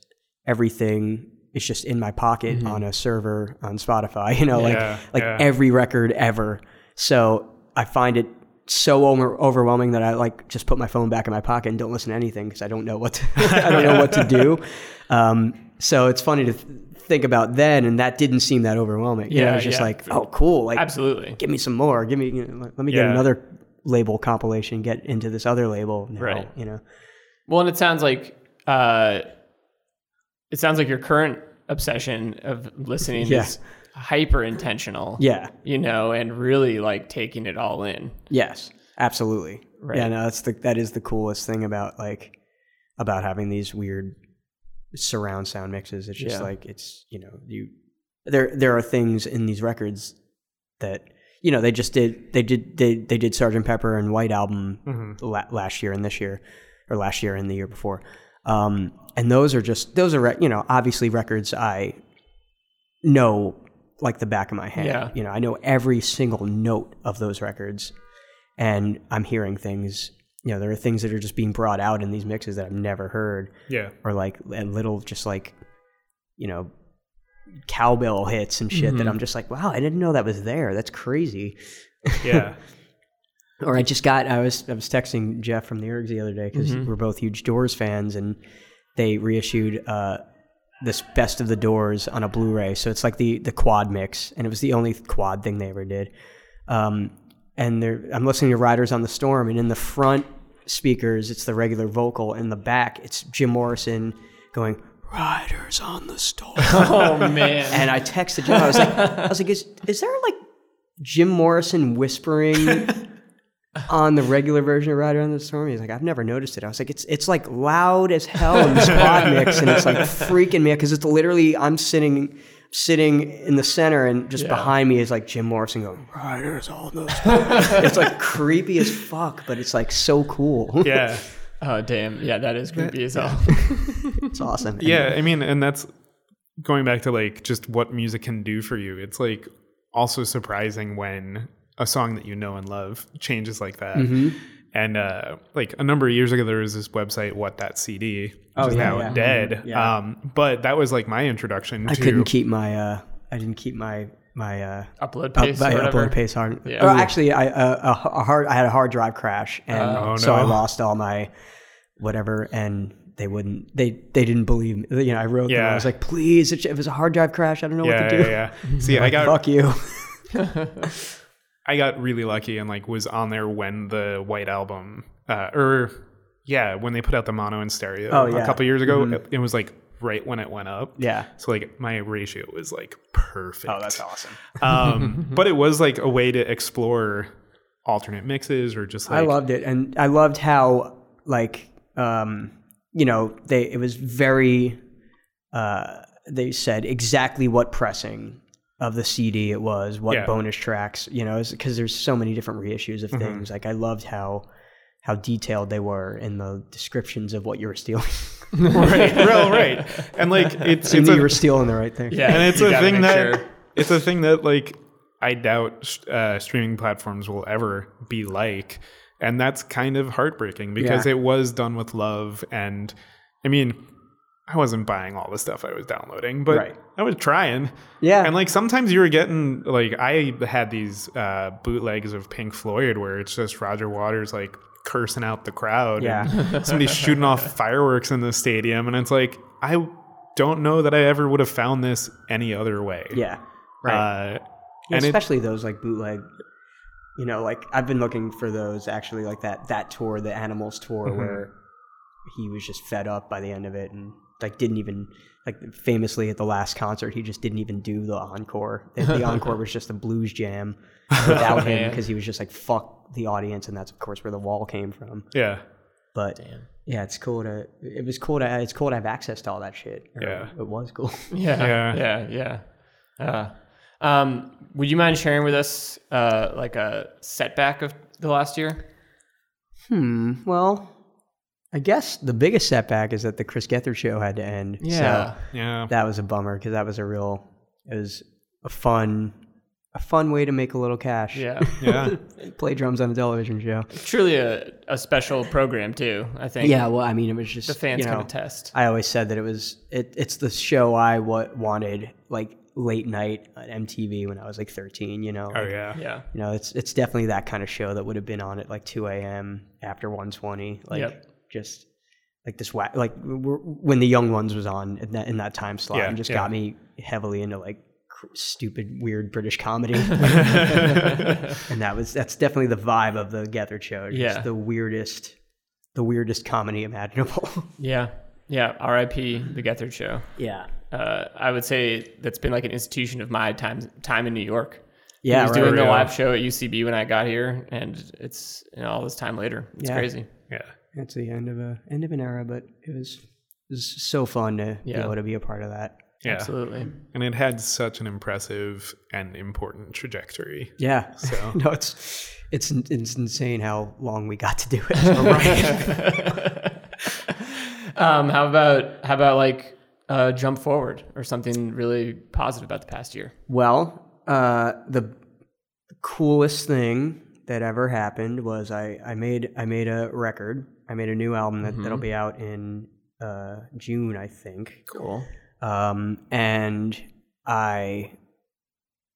everything is just in my pocket on a server on spotify [laughs] you know like like yeah. every record ever so i find it so over, overwhelming that i like just put my phone back in my pocket and don't listen to anything because i don't know what to, [laughs] i don't know what to do um, so it's funny to th- think about then and that didn't seem that overwhelming you know Yeah, it's just yeah. like oh cool like Absolutely. give me some more. Give me, you know, let me get Yeah. another label compilation. Get into this other label, now, Right. You know, Well, and it sounds like uh, it sounds like your current obsession of listening Yeah. is hyper intentional. yeah, You know, and really like taking it all in. yes, absolutely. Right. Yeah, no, that's the that is the coolest thing about like about having these weird surround sound mixes. It's just Yeah. like it's you know you there there are things in these records that you know they just did they did they they did Sergeant Pepper and White album Mm-hmm. la- last year and this year or last year and the year before. Um, and those are just those are you know obviously records I know like the back of my hand. Yeah. You know I know every single note of those records, and I'm hearing things. You know there are things that are just being brought out in these mixes that I've never heard Yeah. or like and little just like you know cowbell hits and shit Mm-hmm. that I'm just like wow I didn't know that was there that's crazy Yeah. [laughs] or I just got I was I was texting Jeff from the Ergs the other day because Mm-hmm. we're both huge Doors fans and they reissued uh, this best of the doors on a Blu-ray. So it's like the the quad mix, and it was the only quad thing they ever did. Um, and they're, I'm listening to Riders on the Storm, and in the front speakers, it's the regular vocal. In the back, it's Jim Morrison going Riders on the Storm. [laughs] Oh man. and I texted Jim. I was like, I was like, is is there like Jim Morrison whispering [laughs] on the regular version of Rider on the Storm? He's like, I've never noticed it. I was like, it's it's like loud as hell in this quad mix, and it's like freaking me because it's literally I'm sitting sitting in the center, and just Yeah. behind me is like Jim Morrison going Riders on the it's like creepy as fuck, but it's like so cool. Yeah. [laughs] oh damn. Yeah, that is creepy as hell. [laughs] it's awesome. Yeah, I mean, and that's going back to like just what music can do for you. It's like also surprising when a song that you know and love changes like that. Mm-hmm. And uh, like a number of years ago, there was this website, What.CD, which Oh, is yeah, now yeah. dead. Yeah. Um, but that was like my introduction I to. couldn't keep my uh, I didn't keep my my uh, Upload Up, pace I or whatever. upload pace hard. Yeah. Or actually, I uh, a, a hard. I had a hard drive crash, and Oh, so I no. lost all my whatever, and they wouldn't. They they didn't believe me. You know, I wrote them. Yeah. I was like, please, it, it was a hard drive crash. I don't know yeah, what to do. yeah, yeah. [laughs] See, I got Fuck you. [laughs] [laughs] I got really lucky and like was on there when the White Album, uh, or yeah, when they put out the mono and stereo Oh, a couple years ago. It, it was like right when it went up. Yeah. So like my ratio was like perfect. Oh, that's awesome. um, [laughs] but it was like a way to explore alternate mixes or just like I loved it, and I loved how like um, you know they it was very. Uh, they said exactly what pressing of the CD it was, what Yeah. Mm-hmm. bonus tracks, you know, because there's so many different reissues of things. Like I loved how how detailed they were in the descriptions of what you were stealing. [laughs] right, real right, [laughs] and like it's so [laughs] you it's a, you were stealing the right thing. Yeah. and it's a thing that sure. it's a thing that like I doubt uh, streaming platforms will ever be like, and that's kind of heartbreaking because Yeah. it was done with love, and I mean, I wasn't buying all the stuff I was downloading, but Right. I was trying. Yeah. And like sometimes you were getting like I had these uh, bootlegs of Pink Floyd where it's just Roger Waters like cursing out the crowd Yeah. and [laughs] somebody shooting off fireworks in the stadium and it's like I don't know that I ever would have found this any other way. yeah. Right. Uh, Yeah, and it, especially those like bootleg. You know, like I've been looking for those actually, like that that tour, the Animals tour, Mm-hmm. where he was just fed up by the end of it and like didn't even like famously at the last concert he just didn't even do the encore. [laughs] The, the encore was just a blues jam [laughs] without him because he was just like fuck the audience, and that's of course where the wall came from. yeah. But yeah, it's cool to it was cool to it's cool to have access to all that shit. Yeah. it was cool. [laughs] Yeah, Yeah. yeah, yeah. Uh, um, would you mind sharing with us uh, like a setback of the last year? Hmm. Well, I guess the biggest setback is that the Chris Gethard show had to end. Yeah. So Yeah. that was a bummer because that was a real. It was a fun, a fun way to make a little cash. Yeah, [laughs] Yeah. Play drums on a television show. truly a, a special program too. I think. Yeah. Well, I mean, it was just the fans you can know, attest. I always said that it was it, it's the show I wa- wanted like late night on MTV when I was like 13. You know. Oh Like, yeah. yeah, You know, it's it's definitely that kind of show that would have been on at like 2 a.m. after 120. Like Yep. Just like this whack, like w- when the Young Ones was on in that in that time slot, Yeah, and just yeah. got me heavily into like cr- stupid, weird British comedy. [laughs] and that was that's definitely the vibe of the Gethard show. Just Yeah. the weirdest, the weirdest comedy imaginable. [laughs] yeah, yeah. R.I.P. The Gethard Show. yeah. Uh, I would say that's been like an institution of my time time in New York. Yeah, I was right, doing the live show at UCB when I got here, and it's you know, all this time later. It's Yeah. crazy. Yeah. It's the end of a end of an era, but it was it was so fun to be able to be a part of that. Yeah. Absolutely. And it had such an impressive and important trajectory. Yeah. So- [laughs] no, it's it's it's insane how long we got to do it. [laughs] [laughs] Um, how about how about like uh, jump forward or something really positive about the past year? well, uh, the coolest thing that ever happened was I, I made I made a record. I made a new album that, that'll be out in uh, June, I think. Cool. um, and I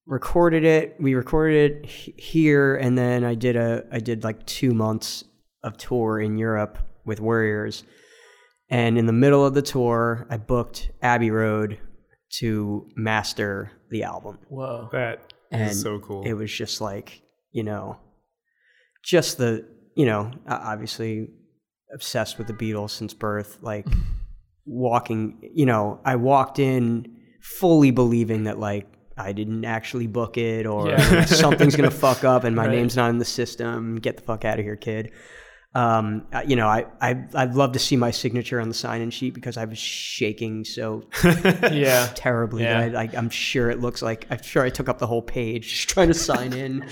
recorded it. We recorded it h- here, and then I did a I did like two months of tour in Europe with Worriers, And in the middle of the tour, I booked Abbey Road to master the album. Whoa. That And is so cool. It was just like, you know, just the, you know, obviously obsessed with the Beatles since birth. Like walking, you know, I walked in fully believing that like I didn't actually book it or Yeah. [laughs] something's going to fuck up and my Right. name's not in the system. Get the fuck out of here, kid. Um, you know, I, I, I'd love to see my signature on the sign-in sheet because I was shaking so [laughs] Yeah. terribly. Yeah. that I, I, I'm sure it looks like I'm sure I took up the whole page [laughs] just trying to sign in.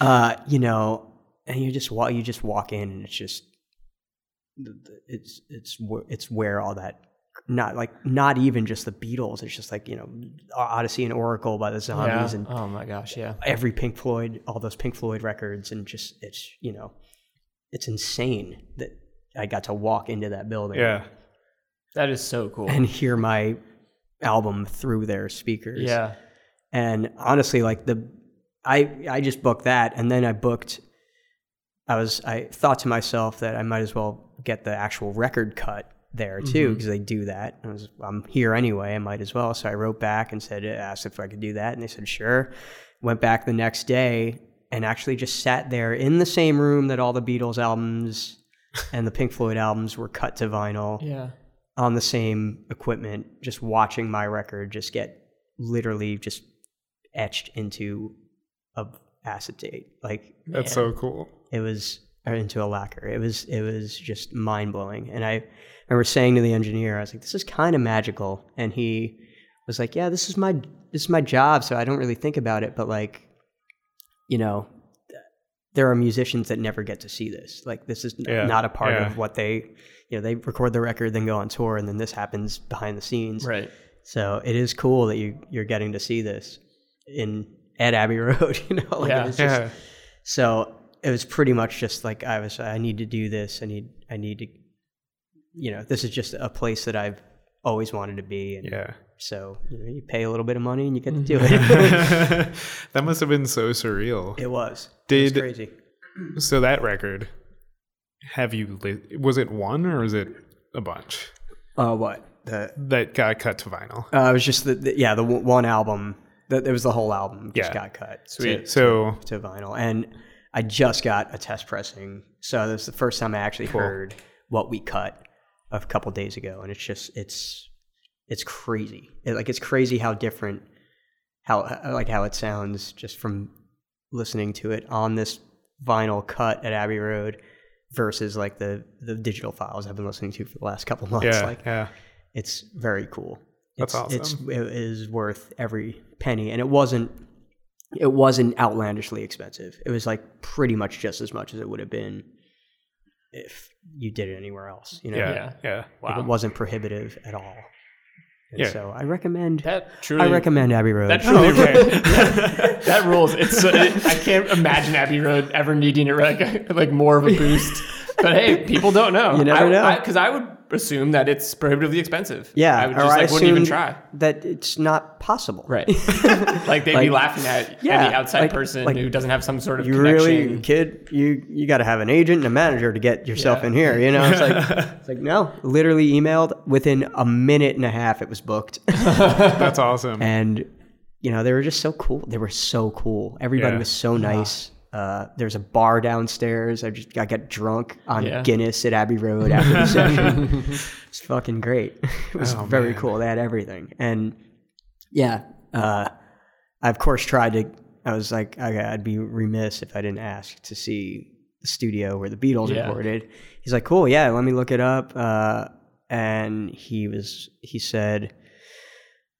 Uh, you know, and you just walk, you just walk in, and it's just it's it's it's where all that not like not even just the Beatles. It's just like you know Odessey and Oracle by the Yeah. Zombies and Oh my gosh. Yeah. every Pink Floyd, all those Pink Floyd records, and just it's you know it's insane that I got to walk into that building yeah. That is so cool. and hear my album through their speakers. yeah. And honestly, like the, I I just booked that, and then I booked. I was I thought to myself that I might as well get the actual record cut there too mm-hmm. because they do that. I was I'm here anyway. I might as well. So I wrote back and said asked if I could do that, and they said sure. Went back the next day and actually just sat there in the same room that all the Beatles albums [laughs] and the Pink Floyd albums were cut to vinyl Yeah. on the same equipment, just watching my record just get literally just etched into a acetate. Like That's so cool. it was or into a lacquer. It was it was just mind blowing. And I remember saying to the engineer, I was like, "This is kind of magical." And he was like, "Yeah, this is my this is my job, so I don't really think about it, but like, you know." There are musicians that never get to see this. Like this is Yeah, not a part yeah. of what they, you know, they record the record, then go on tour, and then this happens behind the scenes. Right. So it is cool that you you're getting to see this in at Abbey [laughs] Road. You know, like Yeah. just, Yeah. so it was pretty much just like I was. I need to do this. I need. I need to. You know, this is just a place that I've always wanted to be. And Yeah. So you know, you pay a little bit of money and you get to do it. [laughs] that must have been so surreal. it was. it Did- was crazy. So that record, have you? Li- was it one or was it a bunch Uh, what the? that got cut to vinyl? Uh, it was just the, the yeah the w- one album. That it was the whole album just Yeah. got cut. Sweet. to- So to vinyl. And I just got a test pressing. So this is the first time I actually heard what we cut a couple days ago. And it's just, it's, it's crazy. It, like, it's crazy how different, how, how- like, how it sounds just from listening to it on this vinyl cut at Abbey Road versus like the, the digital files I've been listening to for the last couple [laughs] months. yeah, Like, yeah. it's very cool. That's it's, It's awesome. it is worth every penny, and it wasn't. It wasn't outlandishly expensive. It was like pretty much just as much as it would have been if you did it anywhere else. You know, Yeah, Yeah. yeah. Like, it wasn't prohibitive at all. And Yeah. So I recommend. That truly. I recommend Abbey Road. That truly okay. [laughs] that rules. It's uh, it, I can't imagine Abbey Road ever needing it like like more of a boost. But hey, people don't know. You never I, know. because I, would assume that it's prohibitively expensive. yeah, I would or just like wouldn't even try. that it's not possible. Right. [laughs] like they'd Like- be laughing at Yeah, any outside like- person like, who doesn't have some sort of You connection. really, kid, you you got to have an agent and a manager to get yourself Yeah. in here. You know, it's like [laughs] it's like no, literally emailed within a minute and a half. It was booked. [laughs] That's awesome. and you know they were just so cool they were so cool everybody Yeah. was so nice uh, there's a bar downstairs. I just i got drunk on Yeah. guinness at abbey road after the session. [laughs] [laughs] It's fucking great. [laughs] It was Oh, very man. cool. They had everything. And yeah uh, i of course tried to i was like I, i'd be remiss if i didn't ask to see the studio where the beatles Yeah. recorded. He's like cool yeah let me look it up. Uh, and he was he said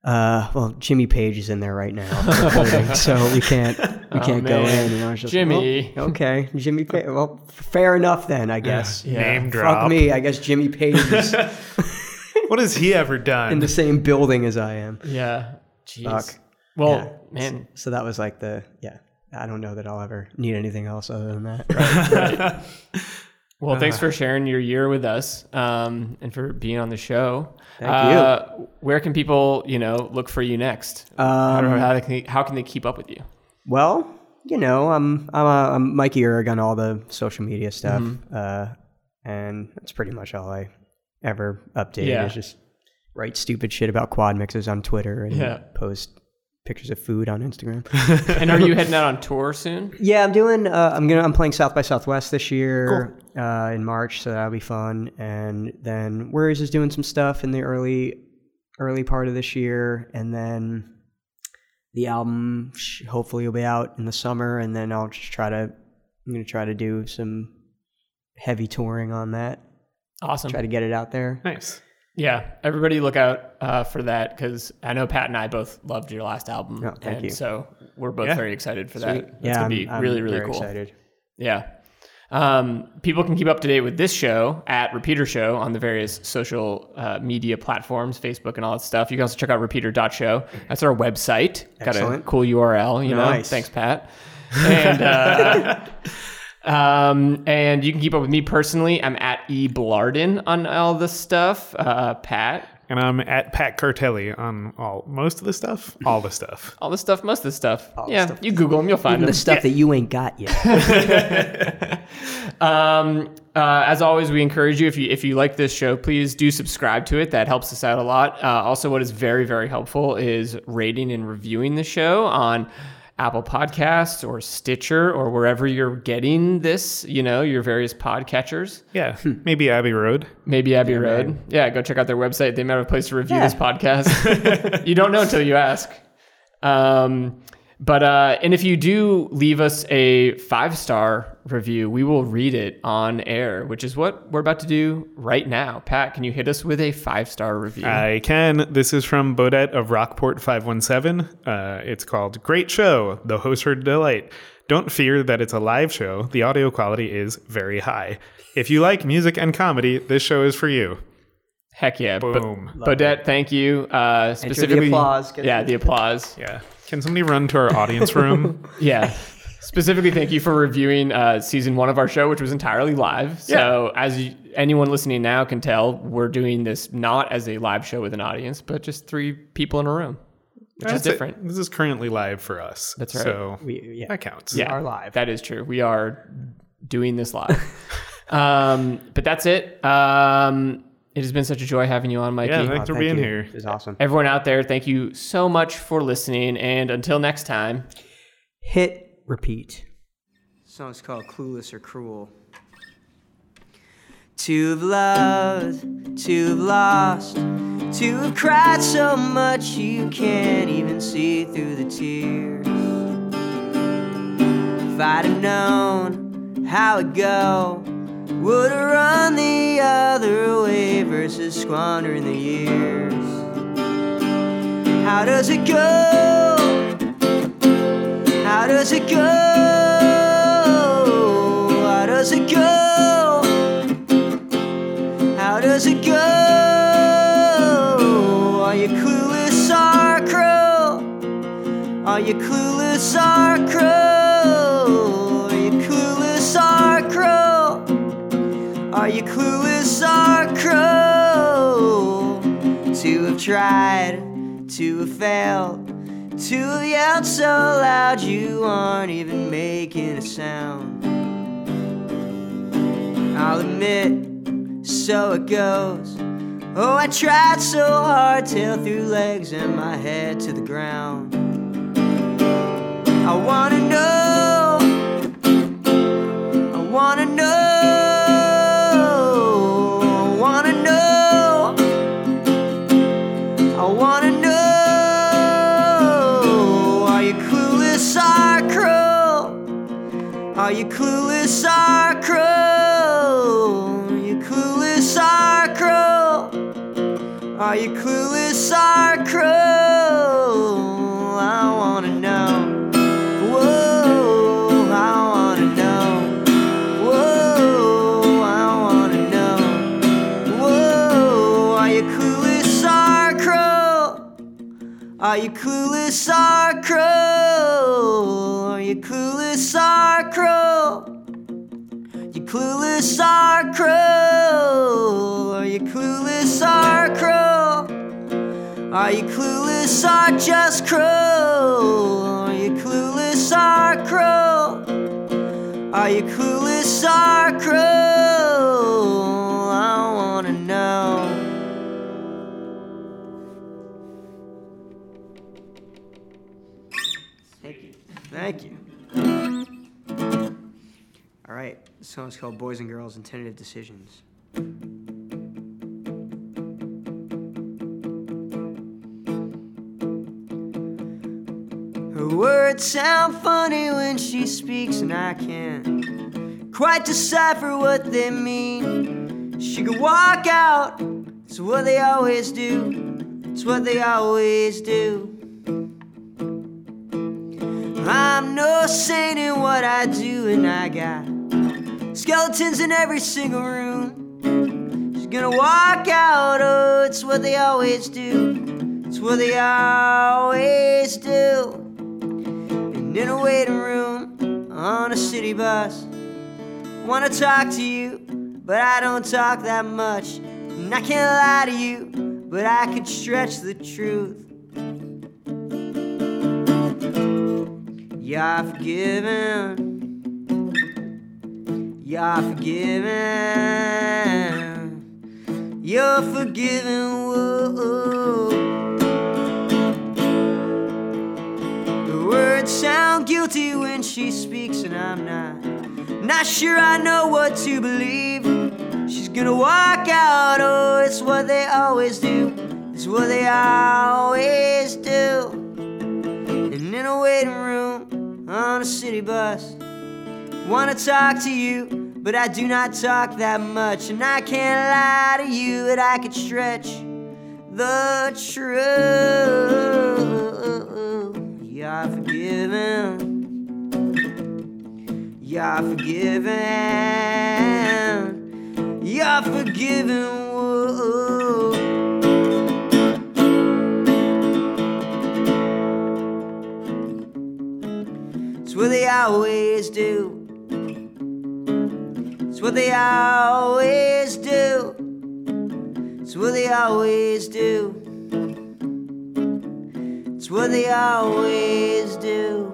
uh, well, Jimmy Page is in there right now, [laughs] so we can't we Oh, can't go in. And I was just Jimmy. well, okay, Jimmy Page. Well, fair enough then, I guess. Yeah. Name Fuck drop. me, I guess Jimmy Page is [laughs] What has he ever done? in the same building as I am. Yeah. Jeez. Fuck. Well, Yeah. man. So that was like the yeah. I don't know that I'll ever need anything else other than that. [laughs] Well, thanks for sharing your year with us, um, and for being on the show. Thank uh, Where can people, you know, look for you next? how, Um, do- how, can, how can they keep up with you? Well, you know, I'm I'm, uh, I'm Mikey Erg on all the social media stuff, uh, and that's pretty much all I ever update. Yeah. Is just write stupid shit about quad mixes on Twitter and Yeah. post pictures of food on Instagram. [laughs] and are you heading out on tour soon? yeah, I'm doing. Uh, I'm gonna. I'm playing South by Southwest this year uh, in March, so that'll be fun. And then Worriers is doing some stuff in the early early part of this year, and then the album hopefully will be out in the summer, and then I'll just try to. I'm gonna try to do some heavy touring on that. Awesome. Try to get it out there. Nice. Yeah, everybody look out uh, for that because I know Pat and I both loved your last album. Oh, thank and you. So we're both Yeah. very excited for that. It's yeah, gonna I'm, be I'm really, really very cool. excited. Yeah. Um, people can keep up to date with this show at Repeater Show on the various social uh, media platforms, Facebook and all that stuff. You can also check out repeater.show. That's our website. Got a Excellent. cool URL, you know. Thanks, Pat. And uh, [laughs] um, and you can keep up with me personally. I'm at E Blarden on all this stuff. Uh, Pat, And I'm at Pat Cartelli on all most of the stuff, all the stuff. all the stuff, most of the stuff. the yeah, stuff. you Google them, you'll find Even them. the stuff that you ain't got yet. [laughs] Um, uh, as always, we encourage you if you if you like this show, please do subscribe to it. That helps us out a lot. Uh, also, what is very very helpful is rating and reviewing the show on Apple Podcasts or Stitcher or wherever you're getting this. You know your various podcatchers. Yeah, maybe Abbey Road. Maybe Abbey Road. Yeah, go check out their website. They might have a place to review this podcast. [laughs] you don't know until you ask. Um, but uh, and if you do leave us a five star review, we will read it on air, which is what we're about to do right now. Pat, can you hit us with a five star review? I can. This is from Bodette of Rockport 517. Uh, it's called Great Show. The hosts are delight. Don't fear that it's a live show. The audio quality is very high. If you like music and comedy, this show is for you. Heck yeah, Bo- Boom. Bodette, thank you. Uh, the specifically, applause. Yeah, the applause. Yeah. Can somebody run to our audience room? [laughs] Yeah. Specifically, thank you for reviewing uh, season one of our show, which was entirely live. So, as you, anyone listening now can tell, we're doing this not as a live show with an audience, but just three people in a room, which is That's it. different. This is currently live for us. That's right. So We, yeah. that counts. Yeah, are live. That is true. We are doing this live. [laughs] um, but that's it. Um, it has been such a joy having you on, Mikey. Yeah, thanks for Thank being you. here. It's awesome. Everyone out there, thank you so much for listening. And until next time, Hit repeat. This song's called Clueless or Cruel. To have loved, to have lost, to have cried so much you can't even see through the tears. If I'd have known how it go, would have run the other way versus squandering the years. How does it go? How does it go? How does it go? How does it go? Are you clueless or cruel? Are you clueless or cruel? Are you clueless or cruel? Are you clueless or cruel? To have tried, to have failed, to yelled so loud you aren't even making a sound. I'll admit, so it goes. Oh, I tried so hard, tail through legs and my head to the ground. I wanna know, I wanna know, you clueless or cruel? Are you clueless or cruel? Are you clueless or cruel? I wanna know. Whoa, I wanna know. Whoa, I wanna know. Whoa, are you clueless or cruel? Are you clueless or cruel? Are you clueless or cruel? You clueless or cruel? Are you clueless or cruel? Are you clueless or just cruel? Are you clueless or cruel? Are you clueless or cruel? Song's called Boys and Girls and Tentative Decisions. Her words sound funny when she speaks, and I can't quite decipher what they mean. She could walk out, it's what they always do, it's what they always do. I'm no saint in what I do, and I got skeletons in every single room. She's gonna walk out, oh, it's what they always do, it's what they always do. And in a waiting room on a city bus, wanna talk to you, but I don't talk that much. And I can't lie to you, but I could stretch the truth. You're forgiven. You're forgiven. You're forgiven. Whoa. The words sound guilty when she speaks, and I'm not. Not sure I know what to believe. She's gonna walk out. Oh, it's what they always do. It's what they always do. And in a waiting room on a city bus, wanna talk to you, but I do not talk that much. And I can't lie to you that I could stretch the truth. You're forgiven. You're forgiven. You're forgiven. Whoa. It's what they always do. It's what they always do. It's what they always do. It's what they always do.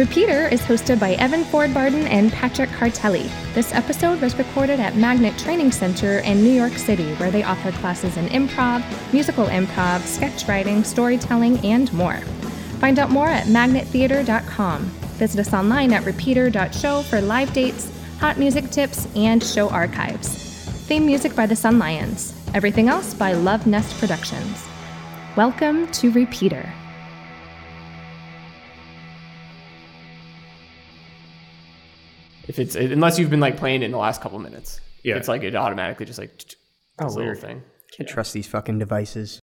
Repeater is hosted by Evan Ford Barden and Patrick Cartelli. This episode was recorded at Magnet Training Center in New York City, where they offer classes in improv, musical improv, sketch writing, storytelling, and more. Find out more at magnettheater.com. Visit us online at repeater.show for live dates, hot music tips, and show archives. Theme music by the Sun Lions. Everything else by Love Nest Productions. Welcome to Repeater. If it's unless you've been like playing it in the last couple minutes, Yeah. it's like it automatically just like Oh, this little weird. thing. Can't trust these fucking devices.